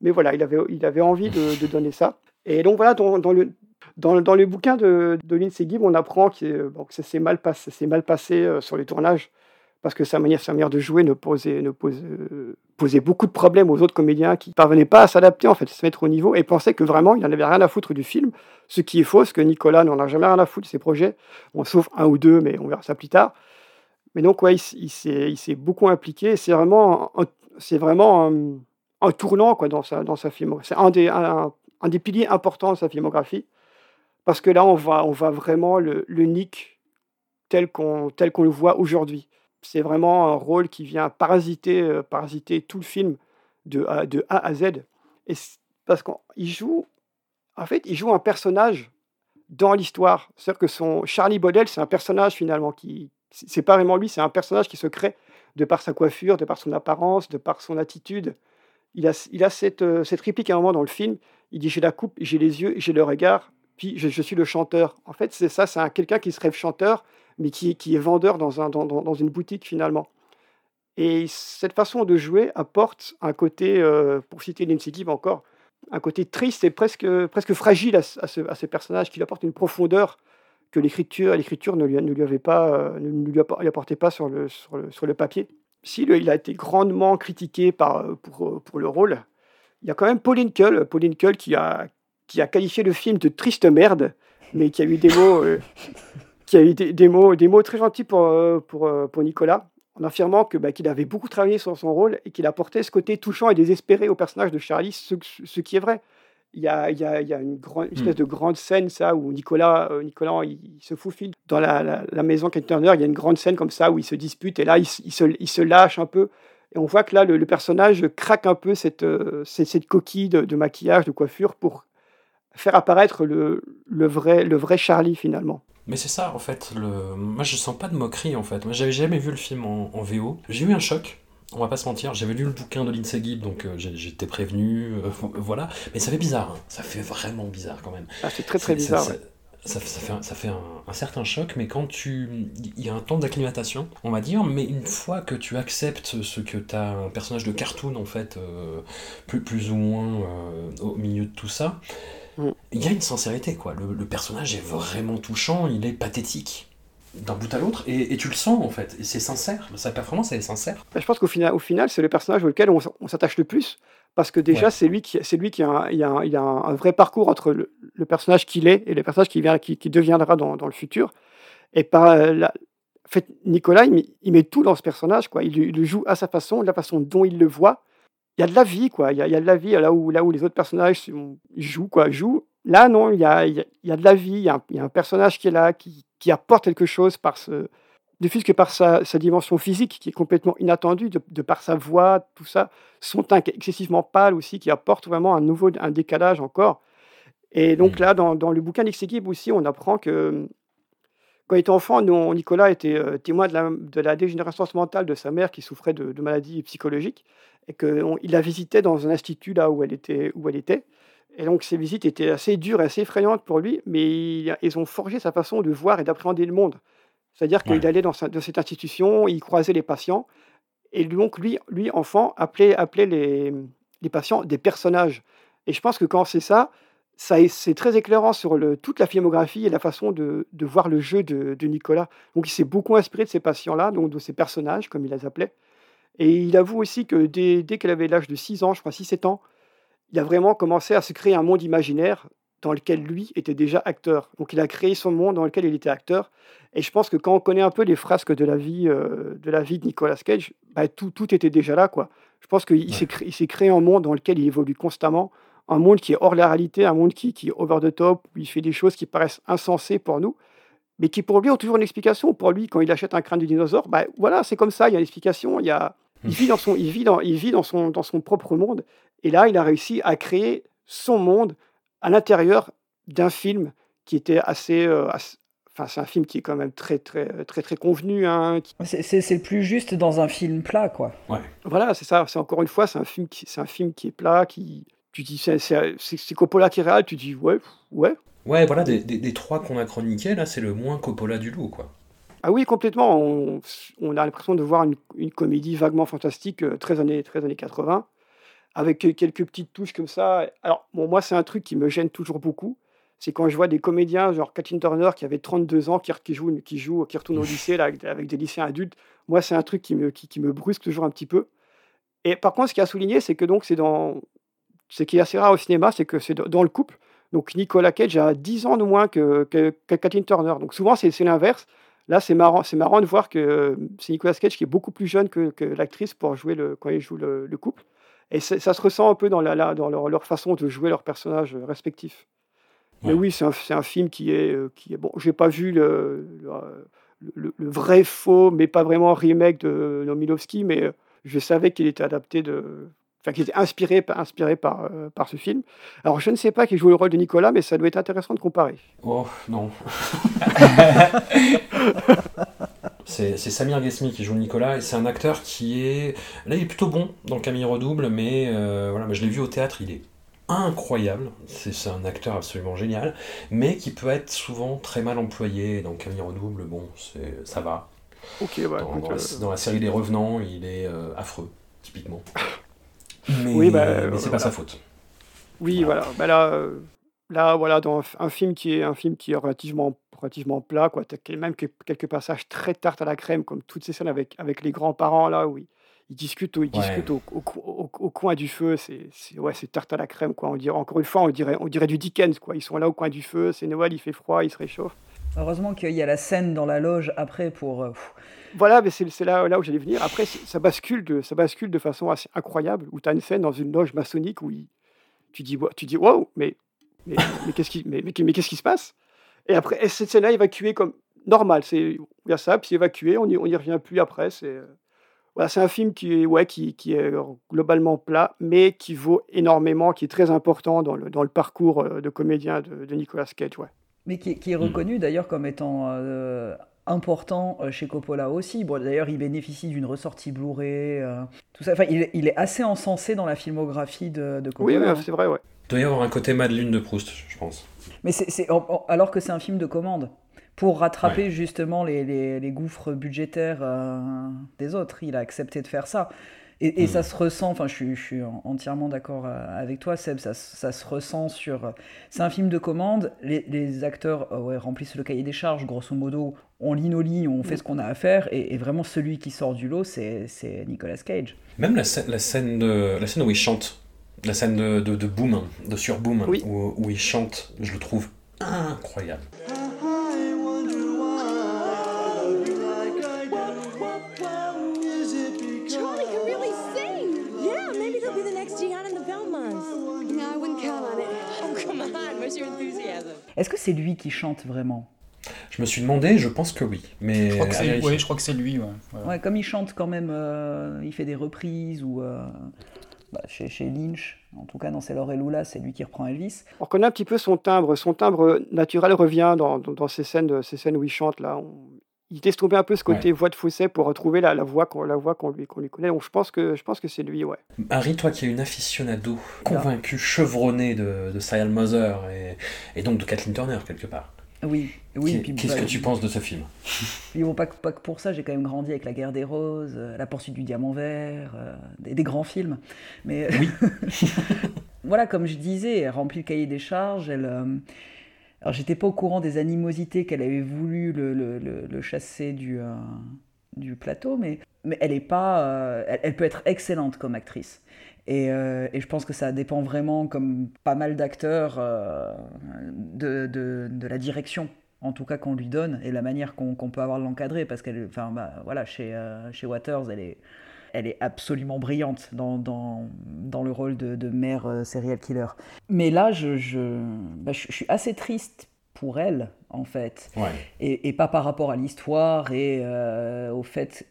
Mais voilà, il avait, il avait envie de, de donner ça. Et donc voilà, dans, dans le, dans, dans le bouquin de, de Lindsay Gibb, on apprend qu'il- bon, que ça s'est mal s'est mal passé euh, sur les tournages parce que sa manière, de jouer ne posait, ne euh, beaucoup de problèmes aux autres comédiens qui ne parvenaient pas à s'adapter, en fait, à se mettre au niveau et pensaient que vraiment, il n'en avait rien à foutre du film, ce qui est faux, parce que Nicolas n'en a jamais rien à foutre de ses projets, sauf un ou deux, mais on verra ça plus tard. Mais donc, ouais, il, s'est beaucoup impliqué, c'est vraiment, un, c'est vraiment un, tournant dans, sa, dans sa film. C'est un des, piliers importants de sa filmographie, parce que là, on voit, on voit vraiment le, Nick tel qu'on le voit aujourd'hui. C'est vraiment un rôle qui vient parasiter, euh, parasiter tout le film de A, à Z. Et parce qu'il joue, en fait, il joue un personnage dans l'histoire. C'est-à-dire que son Charlie Baudel, c'est un personnage finalement qui, c'est pas vraiment lui, c'est un personnage qui se crée de par sa coiffure, de par son apparence, de par son attitude. Il a, il a cette, euh, cette réplique à un moment dans le film. Il dit J'ai la coupe, j'ai les yeux, j'ai le regard, puis je, je suis le chanteur. En fait, c'est ça, c'est un- quelqu'un qui se rêve chanteur, mais qui, est vendeur dans, un, dans, dans- dans une boutique finalement. Et cette façon de jouer apporte un côté, euh, pour citer Lindsay encore, un côté triste et presque, fragile à, à ce, personnage, qui lui apporte une profondeur que l'écriture, l'écriture ne, lui, ne pas, euh, ne, lui appor- lui apportait pas sur le, papier. Si le- il a été grandement critiqué euh, pour, le rôle, il y a quand même Pauline Kull, Pauline qui a, qualifié le film de triste merde, mais qui a eu des mots, qui a eu des, des mots, des mots très gentils pour, euh, pour, euh, pour Nicolas, en affirmant que, bah, qu'il avait beaucoup travaillé sur son rôle et qu'il apportait ce côté touchant et désespéré au personnage de Charlie, ce, ce qui est vrai. Il y a, il y a, il y a une, grande, une espèce de grande scène, ça, où Nicolas, euh, Nicolas il, il se faufile dans la, la, la maison Kate Turner. Il y a une grande scène comme ça où ils se disputent et là, il, se- il se, il se lâche un peu. Et on voit que là, le, le personnage craque un peu cette, euh, cette, cette coquille de, de maquillage, de coiffure pour faire apparaître le, le, vrai, le vrai Charlie finalement. Mais c'est ça, en fait. Le... Moi, je sens pas de moquerie, en fait. Moi, j'avais jamais vu le film en, en VO. J'ai eu un choc. On va pas se mentir, j'avais lu le bouquin de Lindsay Gibb, donc euh, j'étais prévenu, euh, voilà. Mais ça fait bizarre, hein. ça fait vraiment bizarre quand même. Ah, c'est très très bizarre. ça- ouais. Ça, ça fait, un, ça fait un, un certain choc, mais quand tu. Il y a un temps d'acclimatation, on va dire, mais une fois que tu acceptes ce que tu as un personnage de cartoon, en fait, euh, plus, plus ou moins au milieu de tout ça. Il y a une sincérité, quoi. Le, le personnage est vraiment touchant, il est pathétique d'un bout à l'autre, et, et tu le sens, en fait, et c'est sincère, sa performance, elle est sincère. Je pense qu'au final, au final c'est le personnage auquel on, s'attache le plus. Parce que déjà, Ouais. c'est lui qui, c'est lui qui a, un, il y a un, il y a un, un vrai parcours entre le, le personnage qu'il est et le personnage qui, vient, qui, qui deviendra dans, dans le futur. Et par euh, la- en fait, Nicolas, il met, il met tout dans ce personnage. Quoi. Il le joue à sa façon, de la façon dont il le voit. Il y a de la vie, quoi. Il y a, il y a de la vie là où, là où les autres personnages jouent, quoi. Jouent. Là, non, il y a, il y a, de la vie. Il y a, un, il y a un personnage qui est là, qui, qui apporte quelque chose par ce, ne que par sa, sa dimension physique qui est complètement inattendue, de, de par sa voix, tout ça, son teint excessivement pâle aussi, qui apporte vraiment un nouveau un décalage encore. Et donc là, dans, dans le bouquin d'X Gibb aussi, on apprend que quand il était enfant, nous, Nicolas était euh, témoin de la, de la dégénérescence mentale de sa mère qui souffrait de, de maladies psychologiques et qu'il la visitait dans un institut là où elle était. Où elle était. Et donc ces visites étaient assez dures et assez effrayantes pour lui, mais il- ils ont forgé sa façon de voir et d'appréhender le monde. C'est-à-dire qu'il allait dans, sa- dans cette institution, il croisait les patients, et donc lui, lui enfant, appelait, appelait les, les patients des personnages. Et je pense que quand c'est ça, ça est- c'est très éclairant sur le, toute la filmographie et la façon de, de voir le jeu de, de Nicolas. Donc il s'est beaucoup inspiré de ces patients-là, donc de ces personnages, comme il les appelait. Et il avoue aussi que dès, dès qu'elle avait l'âge de 6 ans, je crois 6-7 ans, il a vraiment commencé à se créer un monde imaginaire dans lequel lui était déjà acteur. Donc il a créé son monde dans lequel il était acteur. Et je pense que quand on connaît un peu les frasques de la vie, euh, de, la vie de Nicolas Cage, bah, tout, tout était déjà là. Quoi. Je pense qu'il s'est créé un monde dans lequel il évolue constamment, un monde qui est hors la réalité, un monde qui, qui est over the top, où il fait des choses qui paraissent insensées pour nous, mais qui pour lui ont toujours une explication. Pour lui, quand il achète un crâne de dinosaure, bah, voilà, c'est comme ça, il y a une explication, il, y a, il vit, dans son, il vit, dans, il vit dans, son, dans son propre monde. Et là, il a réussi à créer son monde à l'intérieur d'un film qui était assez, euh, assez- Enfin, c'est un film qui est quand même très, très, très, très convenu. Hein, qui- C'est le plus juste dans un film plat, quoi. Ouais. Voilà, c'est ça. C'est encore une fois, c'est un film qui, c'est un film qui est plat, qui, tu dis, c'est, Coppola qui est réel, tu dis, ouais, ouais. Ouais, voilà, des, des- des trois qu'on a chroniqués, là, c'est le moins Coppola du lot, quoi. Ah oui, complètement. On, on a l'impression de voir une, une comédie vaguement fantastique, euh, très années, très années 80, avec quelques petites touches comme ça. Alors, bon, moi, c'est un truc qui me gêne toujours beaucoup. C'est quand je vois des comédiens, genre Kathleen Turner, qui avait 32 ans, qui, qui, joue, qui, joue, qui retourne au lycée là, avec, avec des lycéens adultes. Moi, c'est un truc qui me, qui, qui me brusque toujours un petit peu. Et par contre, ce qui a souligné, c'est que donc, c'est dans. Ce qui est assez rare au cinéma, c'est que c'est dans- le couple. Donc, Nicolas Cage a 10 ans de moins que, que, que Kathleen Turner. Donc, souvent, c'est l'inverse. Là, c'est marrant, c'est marrant de voir que euh, c'est Nicolas Cage qui est beaucoup plus jeune que, que l'actrice pour jouer le, quand il joue le, le couple. Et ça se ressent un peu dans, la, la- dans leur, leur façon de jouer leurs personnages euh, respectifs. Mais oui, c'est un, un film qui est, euh, qui est bon. J'ai pas vu le, le, le- vrai faux, mais pas vraiment remake de Nomilovski, mais je savais qu'il était adapté de. Enfin, qu'il était inspiré, par- inspiré par, euh, par ce film. Alors, je ne sais pas qui joue le rôle de Nicolas, mais ça doit être intéressant de comparer. Oh non. c'est c'est Samir Ghesmi qui joue Nicolas et c'est un acteur qui est là il est plutôt bon dans Camille Redouble mais euh, voilà je l'ai vu au théâtre il est incroyable c'est c'est un acteur absolument génial mais qui peut être souvent très mal employé dans Camille Redouble bon c'est ça va Ok, ouais, dans, dans la, euh, dans la série des Revenants il est euh, affreux typiquement mais, Oui, bah, mais c'est pas sa faute Oui, voilà. Bah là, euh, là, voilà, dans un, film qui est un film qui est relativement, relativement plat, quoi. Quel- même que- quelques passages très tarte à la crème, comme toutes ces scènes avec, avec les grands-parents là où ils, discutent, ils Ouais. discutent au, au co- au- au coin du feu. C'est, c'est- ouais, c'est tarte à la crème, quoi. On dirait encore une fois, on dirait, on dirait du Dickens, quoi. Ils sont là au coin du feu. C'est Noël, il fait froid, ils se réchauffent. Heureusement qu'il y a la scène dans la loge après pour. euh, Voilà, mais c'est là, où j'allais venir. Après, ça bascule de, ça bascule de façon assez incroyable, où tu as une scène dans une loge maçonnique où tu dis, tu dis, wow, mais, mais, qu'est-ce qui, se passe? Et après, et cette scène-là, évacuée comme normal. Il y a ça, puis évacué, on n'y y revient plus après. C'est, euh, voilà, c'est un film qui est, ouais, qui, est globalement plat, mais qui vaut énormément, qui est très important dans le, parcours euh, de comédien de, de Nicolas Cage. Ouais. Mais qui, qui est reconnu d'ailleurs comme étant euh, important euh, chez Coppola aussi. Bon, d'ailleurs, il bénéficie d'une ressortie Blu-ray, euh, tout ça. Enfin, il, est- il est assez encensé dans la filmographie de, de Oui, Coppola. ouais, hein. c'est vrai, ouais. il doit y avoir un côté Madeleine de Proust je pense Mais c'est, alors que c'est un film de commande. Pour rattraper justement les, les- les gouffres budgétaires euh, des autres, il a accepté de faire ça. Et, et Mm. ça se ressent, enfin je suis, je suis en- entièrement d'accord euh, avec toi Seb, ça, se- ça se ressent sur... C'est un film de commande, les, les acteurs euh, ouais, remplissent le cahier des charges, grosso modo, on lit nos lignes, on fait ce qu'on a à faire, et, et vraiment celui qui sort du lot, c'est, c'est Nicolas Cage. Même la scène, la scène, de, la scène où il chante, la scène de, de, de Boom, de sur Boom, où, où il chante, je le trouve incroyable. Charlie Est-ce que c'est lui qui chante vraiment? Je me suis demandé, je pense que oui. Mais Je crois que c'est ouais, lui. Ouais. Ouais. Ouais, comme il chante quand même, euh, il fait des reprises ou euh, bah, chez, chez Lynch, en tout cas dans C'est Laure et Lula, c'est lui qui reprend Elvis. On reconnaît un petit peu son timbre. Son timbre naturel revient dans, dans, dans ces, scènes, ces scènes où il chante. Là. On- il laisse tomber un peu ce côté voix de fausset pour retrouver la, la voix qu'on la voix qu'on lui, qu'on lui connaît. Donc je pense que, je pense que c'est lui, ouais. Harry, toi qui es une aficionado convaincue, chevronnée de, de Serial Mother et, et donc de Kathleen Turner quelque part. Oui, oui. Qu'est- Qu'est-ce bah, que tu penses de ce film? Puis bon, pas, que- pas que pour ça, j'ai quand même grandi avec La guerre des roses, euh, La poursuite du diamant vert, euh, des, des grands films. Mais Oui. voilà, comme je disais, elle remplit le cahier des charges. Elle, euh, Alors, j'étais pas au courant des animosités qu'elle avait voulu le, chasser du, euh, plateau, mais, elle est pas. euh, elle, peut être excellente comme actrice. Et, euh, et je pense que ça dépend vraiment, comme pas mal d'acteurs, de, la direction, en tout cas qu'on lui donne, et la manière qu'on peut avoir de l'encadrer, parce qu'elle, bah, voilà, chez, chez Waters, elle est, elle est absolument brillante dans, dans, dans le rôle de, de mère euh, serial killer. Mais là, je, je, bah, je, je suis assez triste pour elle, en fait. Ouais. Et, et pas par rapport à l'histoire et euh, au fait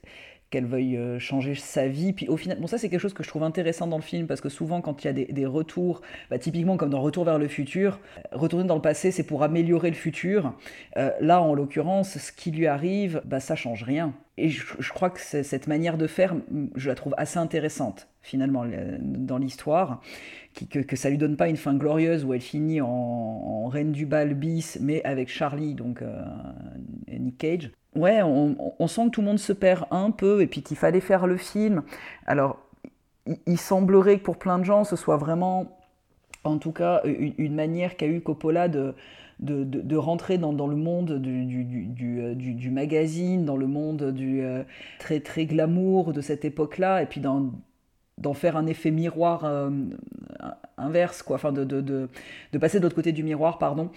qu'elle veuille euh, changer sa vie. Puis au final, bon ça c'est quelque chose que je trouve intéressant dans le film parce que souvent quand il y a des, des retours, bah, typiquement comme dans Retour vers le futur, euh, retourner dans le passé c'est pour améliorer le futur. Euh, là en l'occurrence, ce qui lui arrive, bah, ça change rien. Et je, crois que cette manière de faire, je la trouve assez intéressante finalement le- dans l'histoire, que, que ça lui donne pas une fin glorieuse où elle finit en, reine du bal bis, mais avec Charlie, donc euh, Nick Cage. Ouais, on, sent que tout le monde se perd un peu et puis qu'il fallait faire le film. Alors, il, semblerait que pour plein de gens, ce soit vraiment, en tout cas, une manière qu'a eu Coppola de, de, rentrer dans, le monde euh, du- magazine, dans le monde du euh, très, très glamour de cette époque-là, et puis d'en faire un effet miroir euh, inverse, quoi, enfin de, passer de l'autre côté du miroir, pardon.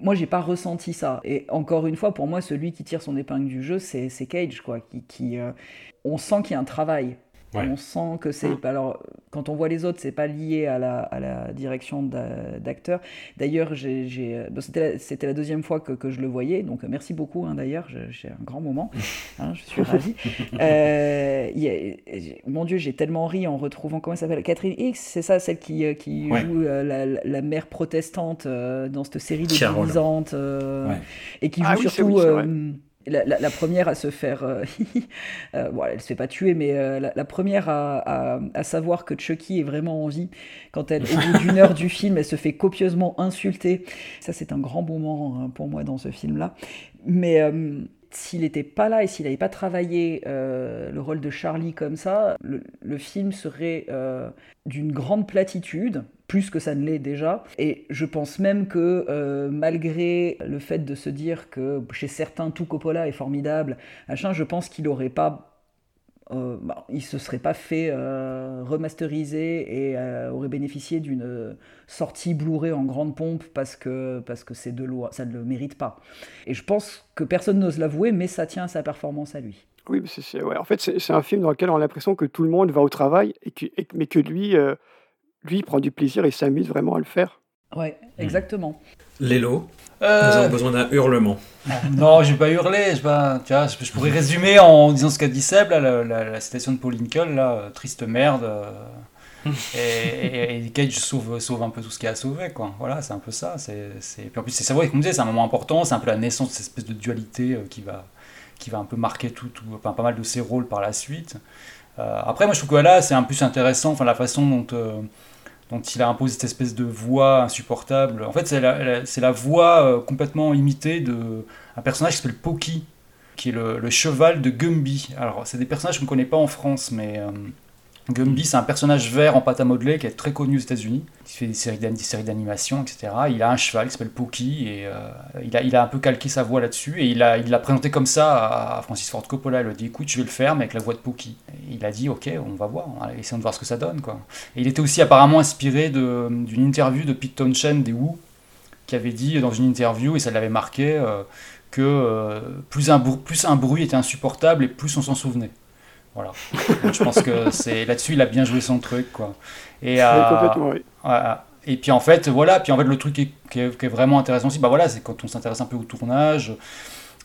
Moi, j'ai pas ressenti ça. Et encore une fois, pour moi, celui qui tire son épingle du jeu, c'est Cage, quoi. Qui, on sent qu'il y a un travail. On sent que c'est. Alors, quand on voit les autres, c'est pas lié à la, à la direction d'acteur. D'ailleurs, j'ai, c'était, la, deuxième fois que, que, je le voyais, donc merci beaucoup. Hein, d'ailleurs, j'ai un grand moment. Hein, je suis ravie. Euh, mon Dieu, j'ai tellement ri en retrouvant comment elle s'appelle Catherine X, c'est ça, celle qui, euh, joue euh, la, la, mère protestante dans cette série de ouais. et qui ah joue surtout la, première à se faire. Euh, euh, bon, elle se fait pas tuer, mais euh, la, première à, savoir que Chucky est vraiment en vie, quand elle, au bout d'une heure du film, elle se fait copieusement insulter. Ça, c'est un grand moment hein, pour moi dans ce film-là. Mais s'il n'était pas là et s'il n'avait pas travaillé le rôle de Charlie comme ça, le film serait d'une grande platitude plus que ça ne l'est déjà. Et je pense même que euh, malgré le fait de se dire que chez certains tout Coppola est formidable, machin, je pense qu'il aurait pas euh, bah, il se serait pas fait euh, remasteriser et aurait bénéficié d'une sortie Blu-ray en grande pompe parce que parce que c'est de loi, ça ne le mérite pas. Et je pense que personne n'ose l'avouer, mais ça tient à sa performance à lui. Oui, c'est, ouais, en fait, c'est, un film dans lequel on a l'impression que tout le monde va au travail, mais que lui, lui, il prend du plaisir et s'amuse vraiment à le faire. Ouais, hmm. exactement. Lélo, euh... nous avons besoin d'un hurlement. non, je vais pas hurler. Je, pas, tu vois, je, pourrais résumer en disant ce qu'a dit Seb, la, la, citation de Paul Lincoln, là, euh, triste merde. Euh, et, et, Cage sauve, sauve un peu tout ce qu'il a sauvé, quoi. Voilà, c'est un peu ça. C'est, Puis en plus, c'est vrai, comme disait, c'est un moment important, c'est un peu la naissance de cette espèce de dualité euh, qui, va, qui va un peu marquer tout, tout pas mal de ses rôles par la suite. après, moi, je trouve que là, c'est un plus intéressant, enfin, la façon dont dont il a imposé cette espèce de voix insupportable. En fait, c'est la, voix euh, complètement imitée d'un personnage qui s'appelle Poki, qui est le, cheval de Gumby. Alors, c'est des personnages qu'on ne connaît pas en France, mais euh, Gumby, c'est un personnage vert en pâte à modeler qui est très connu aux États-Unis, qui fait des séries d'animation, etc. Il a un cheval qui s'appelle Pookie et euh, il, a, il a un peu calqué sa voix là-dessus et il l'a il présenté comme ça à Francis Ford Coppola. Il a dit écoute, je vais le faire, mais avec la voix de Pookie. il a dit ok, on va voir, essayons de voir ce que ça donne. Et il était aussi apparemment inspiré d'une interview de Pete Townshend des Who, qui avait dit dans une interview, et ça l'avait marqué, euh, que euh, plus, un, plus un bruit était insupportable et plus on s'en souvenait. Voilà. je pense que c'est là-dessus, il a bien joué son truc, quoi. Et, euh, et puis en fait, voilà. Puis en fait, le truc qui est, vraiment intéressant aussi, bah voilà, c'est quand on s'intéresse un peu au tournage.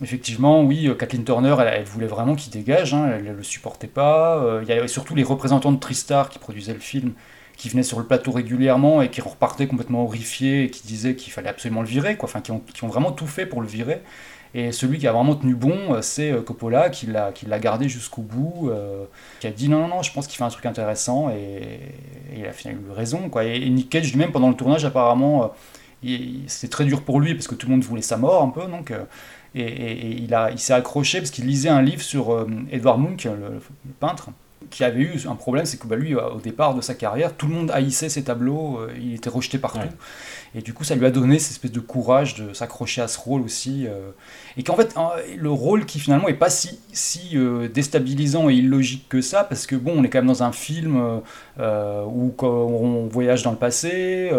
Effectivement, oui, euh, Kathleen Turner, elle, voulait vraiment qu'il dégage, hein, elle ne le supportait pas. Euh, il y avait surtout les représentants de Tristar qui produisaient le film, qui venaient sur le plateau régulièrement et qui repartaient complètement horrifiés et qui disaient qu'il fallait absolument le virer, quoi. Enfin, qui ont, qui ont, vraiment tout fait pour le virer. Et celui qui a vraiment tenu bon, euh, c'est euh, Coppola, qui l'a gardé jusqu'au bout, euh, qui a dit non, non, non, je pense qu'il fait un truc intéressant, et, il a finalement eu raison. Quoi. Et, Nick Cage lui-même, pendant le tournage, apparemment, c'était très dur pour lui, parce que tout le monde voulait sa mort un peu, donc... Et, il, il s'est accroché parce qu'il lisait un livre sur Edward Munch, le, peintre, qui avait eu un problème, c'est que bah, lui, au départ de sa carrière, tout le monde haïssait ses tableaux, il était rejeté partout. Et du coup, ça lui a donné cette espèce de courage de s'accrocher à ce rôle aussi. Euh, et qu'en fait, le rôle qui finalement est pas si, si euh, déstabilisant et illogique que ça, parce que bon, on est quand même dans un film euh, où on voyage dans le passé.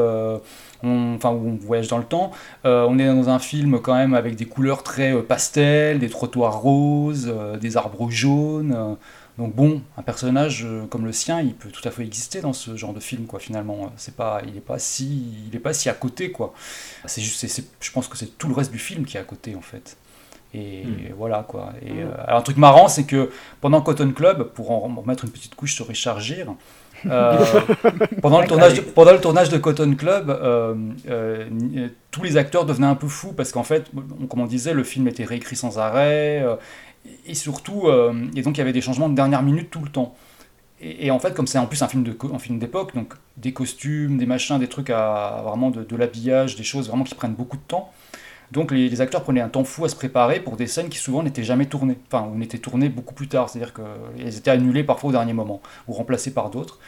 enfin où on voyage dans le temps. on est dans un film quand même avec des couleurs très pastel, des trottoirs roses, des arbres jaunes. Donc bon, un personnage euh, comme le sien, il peut tout à fait exister dans ce genre de film, quoi. Finalement, c'est pas, il n'est pas si, il est pas si à côté, quoi. C'est juste, je pense que c'est tout le reste du film qui est à côté, en fait. Et, hmm. voilà, quoi. Et hmm. euh, alors un truc marrant, c'est que pendant Cotton Club, pour en remettre une petite couche sur Richard Gere, euh, pendant, le tournage de, pendant le tournage de Cotton Club, tous les acteurs devenaient un peu fous parce qu'en fait, comme on disait, le film était réécrit sans arrêt et surtout, euh, et donc il y avait des changements de dernière minute tout le temps. Et, en fait, comme c'est en plus un film de un film d'époque, donc des costumes, des machins, des trucs à vraiment de, l'habillage, des choses vraiment qui prennent beaucoup de temps. Donc les, acteurs prenaient un temps fou à se préparer pour des scènes qui souvent n'étaient jamais tournées, enfin ou n'étaient tournées beaucoup plus tard, c'est-à-dire qu'elles étaient annulées parfois au dernier moment ou remplacées par d'autres.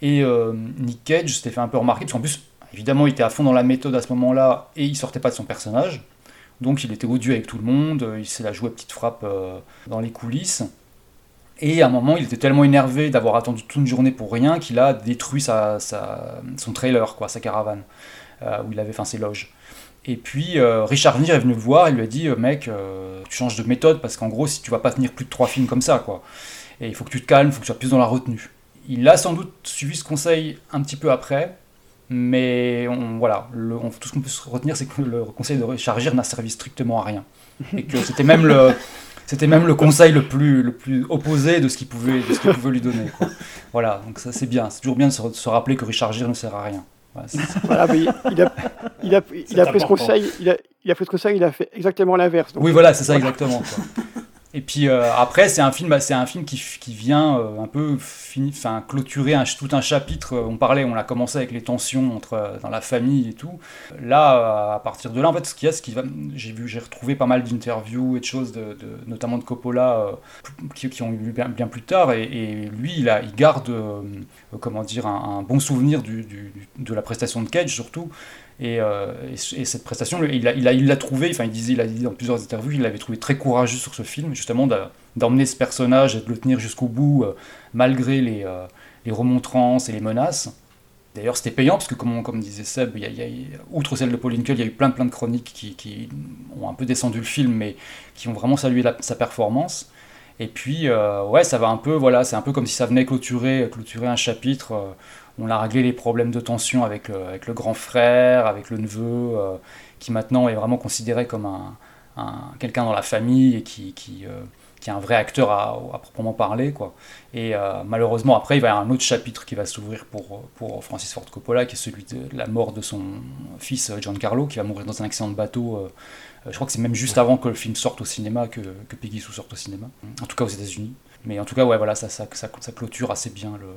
Et euh, Nick Cage s'était fait un peu remarquer parce qu'en plus, évidemment, il était à fond dans la méthode à ce moment-là et il sortait pas de son personnage. Donc il était odieux avec tout le monde, euh, il s'est la joué petite frappe euh, dans les coulisses. Et à un moment, il était tellement énervé d'avoir attendu toute une journée pour rien qu'il a détruit sa, son trailer, quoi, sa caravane, euh, où il avait fait ses loges. Et puis Richard Nier est venu le voir et lui a dit Mec, tu changes de méthode parce qu'en gros, si tu vas pas tenir plus de trois films comme ça, quoi. et il faut que tu te calmes, il faut que tu sois plus dans la retenue. Il a sans doute suivi ce conseil un petit peu après, mais on, voilà, le, on- tout ce qu'on peut se retenir, c'est que le conseil de rechargir n'a servi strictement à rien. Et que c'était même le, c'était même le conseil le plus, le plus opposé de ce qu'il pouvait, de ce qu'il pouvait lui donner. quoi. Voilà, donc ça c'est bien. C'est toujours bien de se, de se rappeler que rechargir ne sert à rien. Voilà, mais il a, il a, il a pris ce conseil, il a, il a pris ce conseil, il a fait exactement l'inverse. donc- Oui, voilà, c'est ça exactement. quoi. Et puis euh, après, c'est un film, bah, c'est un film qui, qui vient euh, un peu fini, enfin clôturer tout un chapitre. Euh, On parlait, on a commencé avec les tensions entre dans la famille et tout. Là, à partir de là, en fait, ce qu'il y a, ce qui va, j'ai vu, j'ai retrouvé pas mal d'interviews et de choses, de, notamment de Coppola, qui, ont eu bien, bien plus tard. Et, lui, il, a, il garde, comment dire, un, bon souvenir de la prestation de Cage surtout. Et, euh, et- et cette prestation, il l'a il trouvé, enfin il disait, a dit dans plusieurs interviews, il l'avait trouvé très courageux sur ce film, justement d'emmener ce personnage et de le tenir jusqu'au bout, euh, malgré les, euh, les remontrances et les menaces. D'ailleurs, c'était payant, parce que comme, comme disait Seb, outre celle de Paul Hinkel, il y a eu plein, plein de chroniques qui, ont un peu descendu le film, mais qui ont vraiment salué sa performance. Et puis, ouais, ça va un peu, voilà, c'est un peu comme si ça venait clôturer, clôturer un chapitre. On a réglé les problèmes de tension avec le, avec le grand frère, avec le neveu, euh, qui maintenant est vraiment considéré comme un, un- quelqu'un dans la famille et qui, qui, euh, qui est un vrai acteur à, à proprement parler. Quoi. Et euh, malheureusement, après, il va y avoir un autre chapitre qui va s'ouvrir pour, pour Francis Ford Coppola, qui est celui de la mort de son fils Giancarlo, qui va mourir dans un accident de bateau. je crois que c'est même juste avant que le film sorte au cinéma, que, que Peggy Sue sorte au cinéma, en tout cas aux États-Unis. Mais en tout cas, ouais, voilà, ça, ça, ça, ça clôture assez bien le,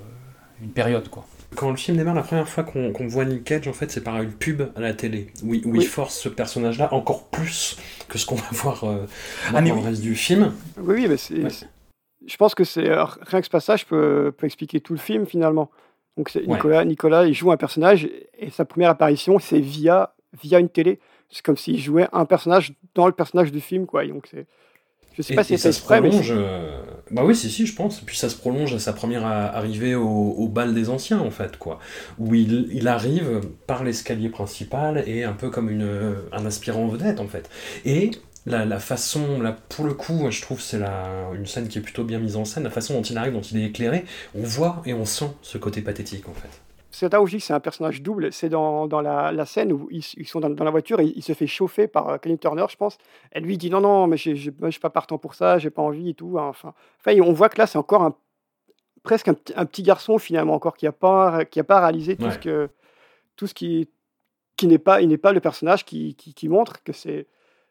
une période. quoi. Quand le film démarre, la première fois qu'on voit Nick Cage, en fait, c'est par une pub à la télé, où, il- où Oui. il force ce personnage-là encore plus que ce qu'on va voir euh, Ah, dans le reste du film. Oui, oui, mais c'est. Ouais. Je pense que c'est euh, rien que ce passage peut, peut expliquer tout le film finalement. Donc Ouais. Nicolas, Nicolas, il joue un personnage et sa première apparition c'est via via une télé. C'est comme s'il jouait un personnage dans le personnage du film quoi. Et Donc c'est. Je sais Et, pas si c'est exprès, mais euh, Bah oui, si, si, je pense. Puis ça se prolonge à sa première arrivée au, au bal des anciens, en fait, quoi. Où il, il arrive par l'escalier principal et un peu comme une, un aspirant vedette, en fait. Et la, la façon, là, pour le coup, je trouve que c'est une scène qui est plutôt bien mise en scène, la façon dont il arrive, dont il est éclairé, on voit et on sent ce côté pathétique, en fait. C'est là que c'est un personnage double. C'est dans, dans la, la scène où ils, ils sont dans, dans la voiture et il se fait chauffer par euh, Kenny Turner, je pense. Elle lui dit non, non, mais je suis pas partant pour ça, j'ai pas envie et tout. hein, Enfin, enfin, on voit que là, c'est encore un, presque un, petit- un petit garçon finalement encore qui a pas, qui a pas réalisé tout Ouais. ce que tout ce qui, qui n'est pas, il n'est pas le personnage qui, qui, qui montre que c'est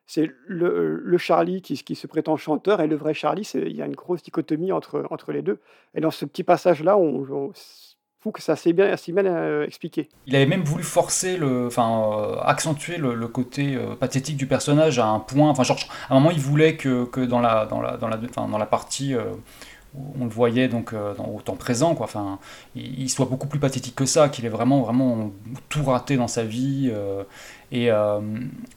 c'est le, le Charlie qui, qui se prétend chanteur et le vrai Charlie. Il y a une grosse dichotomie entre, entre les deux. Et dans ce petit passage-là, on, on trouve que c'est assez bien, assez bien euh, expliqué. Il avait même voulu forcer, le, enfin, euh, accentuer le, le côté euh, pathétique du personnage à un point. Enfin, genre, à un moment, il voulait que, que dans, la, dans, la, dans, la, enfin, dans la partie euh, où on le voyait donc euh, dans, au temps présent, quoi. Enfin, il, il soit beaucoup plus pathétique que ça, qu'il ait vraiment, vraiment tout raté dans sa vie. euh, et, euh,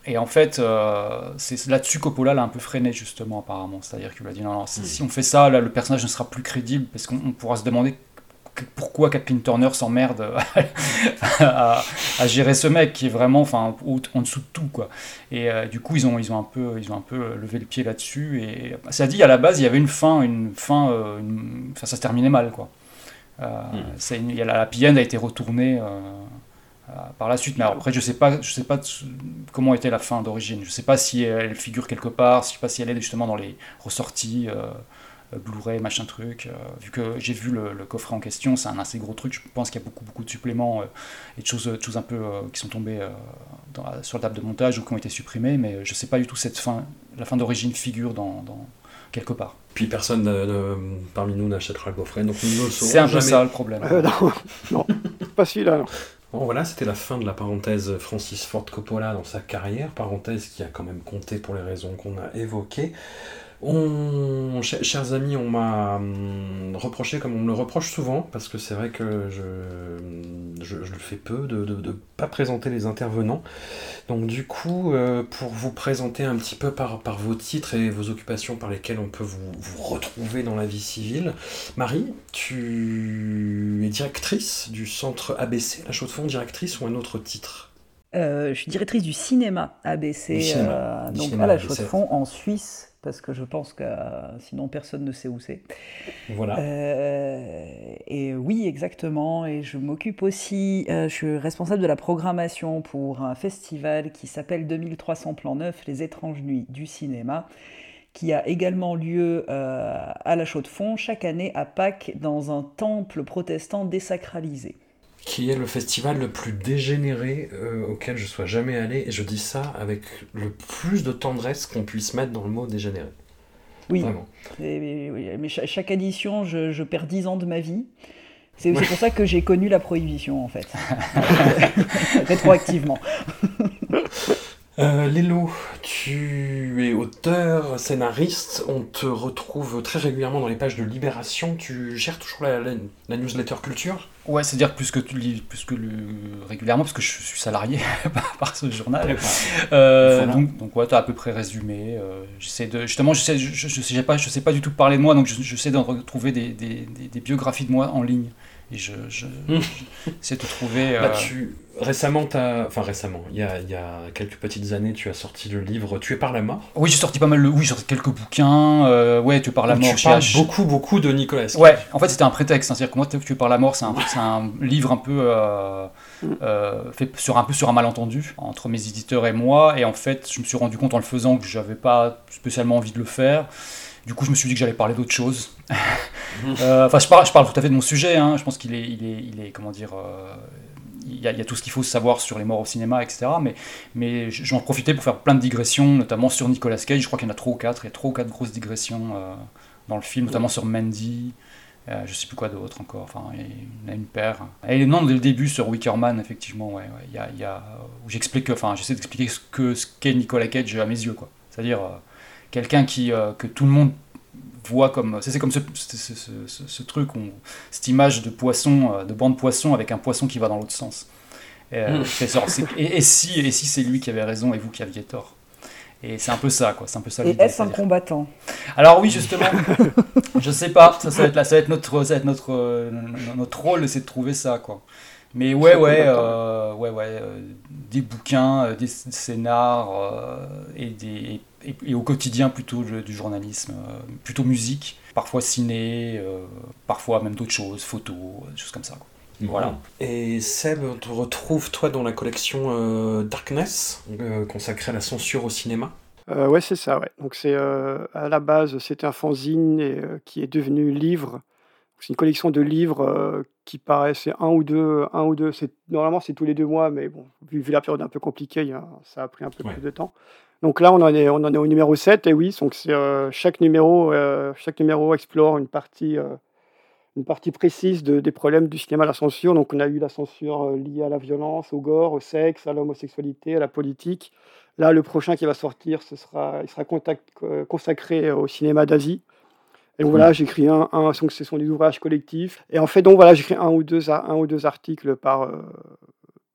et en fait, euh, c'est là-dessus Coppola l'a un peu freiné justement apparemment. C'est-à-dire qu'il a dit non, non, si, si on fait ça, là, le personnage ne sera plus crédible parce qu'on on pourra se demander pourquoi Kathleen Turner s'emmerde à, à gérer ce mec qui est vraiment enfin en dessous de tout quoi. Et euh, du coup ils ont ils ont un peu ils ont un peu levé le pied là-dessus. Et ça dit à la base il y avait une fin une fin euh, une- enfin ça se terminait mal quoi. Euh, une- a la, la a été retournée par la suite. Mais alors, après je sais pas je sais pas comment était la fin d'origine. Je sais pas si elle figure quelque part je sais pas si elle est justement dans les ressorties Blu-ray, machin truc. euh, vu que j'ai vu le, le coffret en question, c'est un assez gros truc. Je pense qu'il y a beaucoup, beaucoup de suppléments euh, et de choses, de choses un peu euh, qui sont tombées euh, dans la- sur la table de montage ou qui ont été supprimées, mais euh, je sais pas du tout cette fin, la fin d'origine figure dans, dans- quelque part. Puis personne ne- ne- parmi nous n'achètera le coffret, donc nous ne le saurons C'est un peu jamais. ça le problème. Euh, non, non, pas celui-là. non. Bon voilà, c'était la fin de la parenthèse Francis Ford Coppola dans sa carrière, parenthèse qui a quand même compté pour les raisons qu'on a évoquées. On, ch- chers amis, on m'a hum, reproché, comme on me le reproche souvent, parce que c'est vrai que je, je, je le fais peu, de ne pas présenter les intervenants. Donc du coup, euh, pour vous présenter un petit peu par, par vos titres et vos occupations par lesquelles on peut vous, vous retrouver dans la vie civile, Marie, tu es directrice du centre ABC, la Chaux-de-Fonds, directrice ou un autre titre? Euh, je suis directrice du cinéma ABC, Du cinéma, euh, donc cinéma à la ABC. Chaux-de-Fonds en Suisse, parce que je pense que euh, sinon personne ne sait où c'est. Voilà. Euh, et oui, exactement. Et je m'occupe aussi, euh, je suis responsable de la programmation pour un festival qui s'appelle 2300 plans neufs, les étranges nuits du cinéma, qui a également lieu euh, à la Chaux-de-Fonds chaque année à Pâques dans un temple protestant désacralisé. Qui est le festival le plus dégénéré euh, auquel je sois jamais allé, et je dis ça avec le plus de tendresse qu'on puisse mettre dans le mot dégénéré. Oui, Vraiment. Et- mais, oui, mais cha- chaque édition, je, je perds 10 ans de ma vie. C'est c'est pour ça que j'ai connu la prohibition, en fait. Rétroactivement. Euh, Lélo, tu es auteur, scénariste, on te retrouve très régulièrement dans les pages de Libération, tu gères toujours la, la- la newsletter culture? Ouais, c'est-à-dire plus que tu plus que le, régulièrement, parce que je suis salarié par, ce journal. Euh. Donc, donc ouais, t'as à peu près résumé. euh, j'essaie de, justement, je sais, je, je, je sais pas, je sais pas du tout parler de moi, donc je- j'essaie de retrouver des, des, des, des biographies de moi en ligne. Et je, je, Hmm. j'essaie de trouver. Bah, tu... Récemment, t'as- enfin récemment, il y a, il y a quelques petites années, tu as sorti le livre Tué par la mort. Oui, j'ai sorti pas mal. de- Oui, j'ai sorti quelques bouquins. euh, ouais, tu parles la mort. tu parles H. beaucoup, beaucoup de Nicolas Cage. Ouais, en fait c'était un prétexte, hein. c'est-à-dire que moi tu par la mort, c'est un, c'est un livre un peu euh, euh, fait sur un peu sur un malentendu entre mes éditeurs et moi, et en fait je me suis rendu compte en le faisant que j'avais pas spécialement envie de le faire. Du coup, je me suis dit que j'allais parler d'autre chose. Euh, Enfin, je parle, tout à fait de mon sujet. hein. Je pense qu'il est, il est, il est, comment dire, euh, il y, a, tout ce qu'il faut savoir sur les morts au cinéma, etc. Mais, mais j'en profitais pour faire plein de digressions, notamment sur Nicolas Cage. Je crois qu'il y en a trois ou quatre. Il y a trois ou quatre grosses digressions euh, dans le film, notamment sur Mandy. Euh, je sais plus quoi d'autre encore. Enfin, il y en a une paire. Et non, dès le début sur Wickerman, effectivement, ouais, il y a, où j'explique, enfin, j'essaie d'expliquer ce que ce qu'est Nicolas Cage à mes yeux, quoi. C'est-à-dire quelqu'un qui euh, que tout le monde voit comme c'est c'est comme ce, ce, ce- ce- ce truc on- cette image de poisson euh, de banc de poisson avec un poisson qui va dans l'autre sens. Et, euh, Mm. genre, c'est- et, et si et si c'est lui qui avait raison et vous qui aviez tort. Et c'est un peu ça quoi. C'est un peu ça Et est-ce un combattant? alors oui justement. Je sais pas. Ça, ça va être là ça va être notre ça va être notre euh, notre rôle c'est de trouver ça quoi. Mais ouais ouais euh, ouais ouais euh, des bouquins euh, des scénars euh, et des et, et au quotidien plutôt le- du journalisme euh, plutôt musique parfois ciné euh, parfois même d'autres choses photos euh, des choses comme ça quoi. voilà Et Seb, on te retrouve toi dans la collection euh, Darkness, euh, consacrée à la censure au cinéma. Euh, ouais, c'est ça, ouais. Donc c'est euh, à la base, c'était un fanzine et, euh, qui est devenu livre. C'est une collection de livres euh, qui paraissait un ou deux, un ou deux. C'est normalement c'est tous les deux mois, mais bon, vu, vu la période un peu compliquée, ça a pris un peu Ouais. plus de temps. Donc là, on en est, on en est au numéro 7, et oui, donc euh, chaque numéro, euh, chaque numéro explore une partie, euh, une partie précise de- des problèmes du cinéma, la censure. Donc on a eu la censure liée à la violence, au gore, au sexe, à l'homosexualité, à la politique. Là, le prochain qui va sortir, ce sera, il sera contact- consacré au cinéma d'Asie. Et donc voilà, j'écris un, un, donc ce sont des ouvrages collectifs. Et en fait, donc voilà, j'écris un ou deux, un ou deux articles par,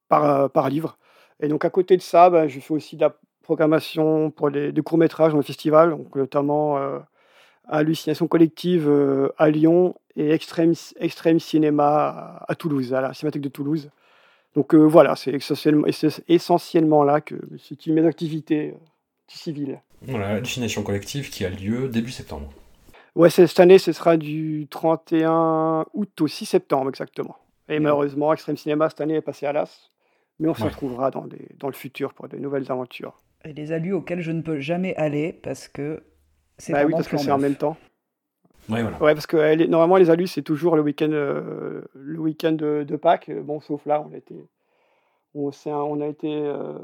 par, par livre. Et donc à côté de ça, ben, je fais aussi de la programmation pour les, des courts-métrages dans le festival, donc notamment euh, Hallucination collective euh, à Lyon et Extrême, Extrême Cinéma à, à Toulouse, à la Cinémathèque de Toulouse. Donc euh, voilà, c'est essentiellement, c'est essentiellement là que situe mes activités euh, civiles. Voilà, hallucination collective qui a lieu début septembre. Ouais, c'est- cette année, ce sera du 31 août au 6 septembre exactement. Et malheureusement, Extrême Cinéma cette année est passé à l'as. Mais on se Ouais. retrouvera dans, des- dans le futur pour de nouvelles aventures. Et les alus auxquels je ne peux jamais aller parce que c'est Bah oui, parce que c'est en même temps. Ouais, voilà. Ouais, parce que est- normalement, les alus, c'est toujours le week-end euh, le week-end de, de Pâques. Bon, sauf là, on a été, on, s'est- on a été euh,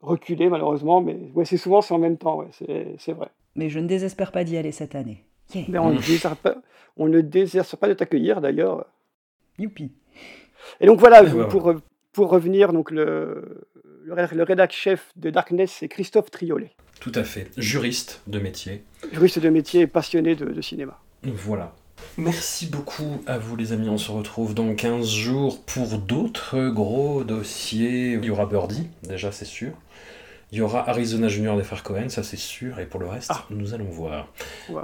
reculé malheureusement. Mais ouais, c'est souvent c'est en même temps, ouais, c'est vrai. Mais je ne désespère pas d'y aller cette année. Yeah. Mais on, ne désire pas, on ne désire pas de t'accueillir d'ailleurs. Youpi. Et donc voilà, Et voilà. pour, pour revenir, donc le, le, ré- le rédac chef de Darkness, c'est Christophe Triolet, Tout à fait. Juriste de métier. juriste de métier et passionné de, de cinéma. Voilà. Merci beaucoup à vous les amis, on se retrouve dans 15 jours pour d'autres gros dossiers. Il y aura Birdie, déjà c'est sûr. Il y aura Arizona Junior des frères Cohen, ça c'est sûr. Et pour le reste, nous allons voir.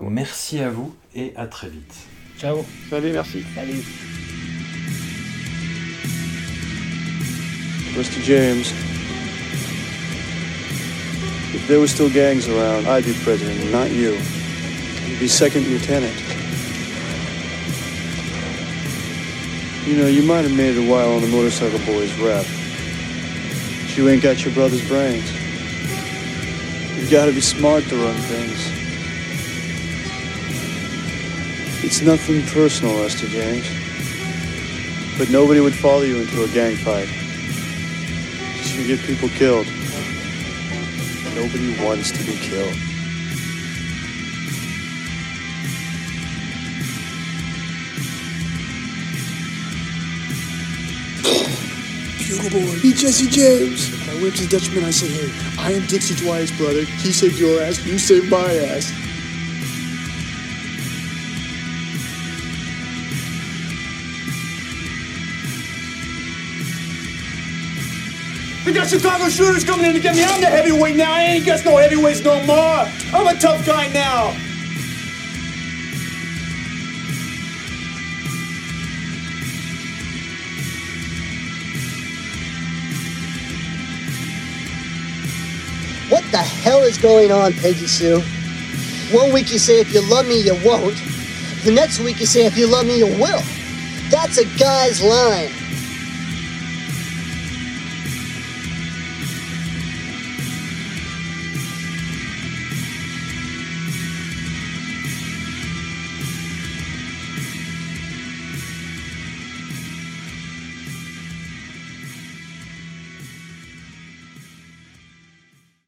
Merci à vous et à très vite. ciao Salut, merci. Salut. Rusty James. If there were still gangs around, I'd be president, not you. You'd be second lieutenant. You know, you might have made it a while on the Motorcycle Boys rep. But you ain't got your brother's brains. You've got to be smart to run things. It's nothing personal, Lester James. But nobody would follow you into a gang fight. Just you get people killed. Nobody wants to be killed. Bugle boy, be Jesse James. I went to the Dutchman, I say, hey, I am Dixie Dwyer's brother. He saved your ass, you saved my ass. We got Chicago shooters coming in to get me. I'm the heavyweight now. I ain't got no heavyweights no more. I'm a tough guy now. What the hell is going on, Peggy Sue? One week you say if you love me, you won't. The next week you say if you love me, you will. That's a guy's line.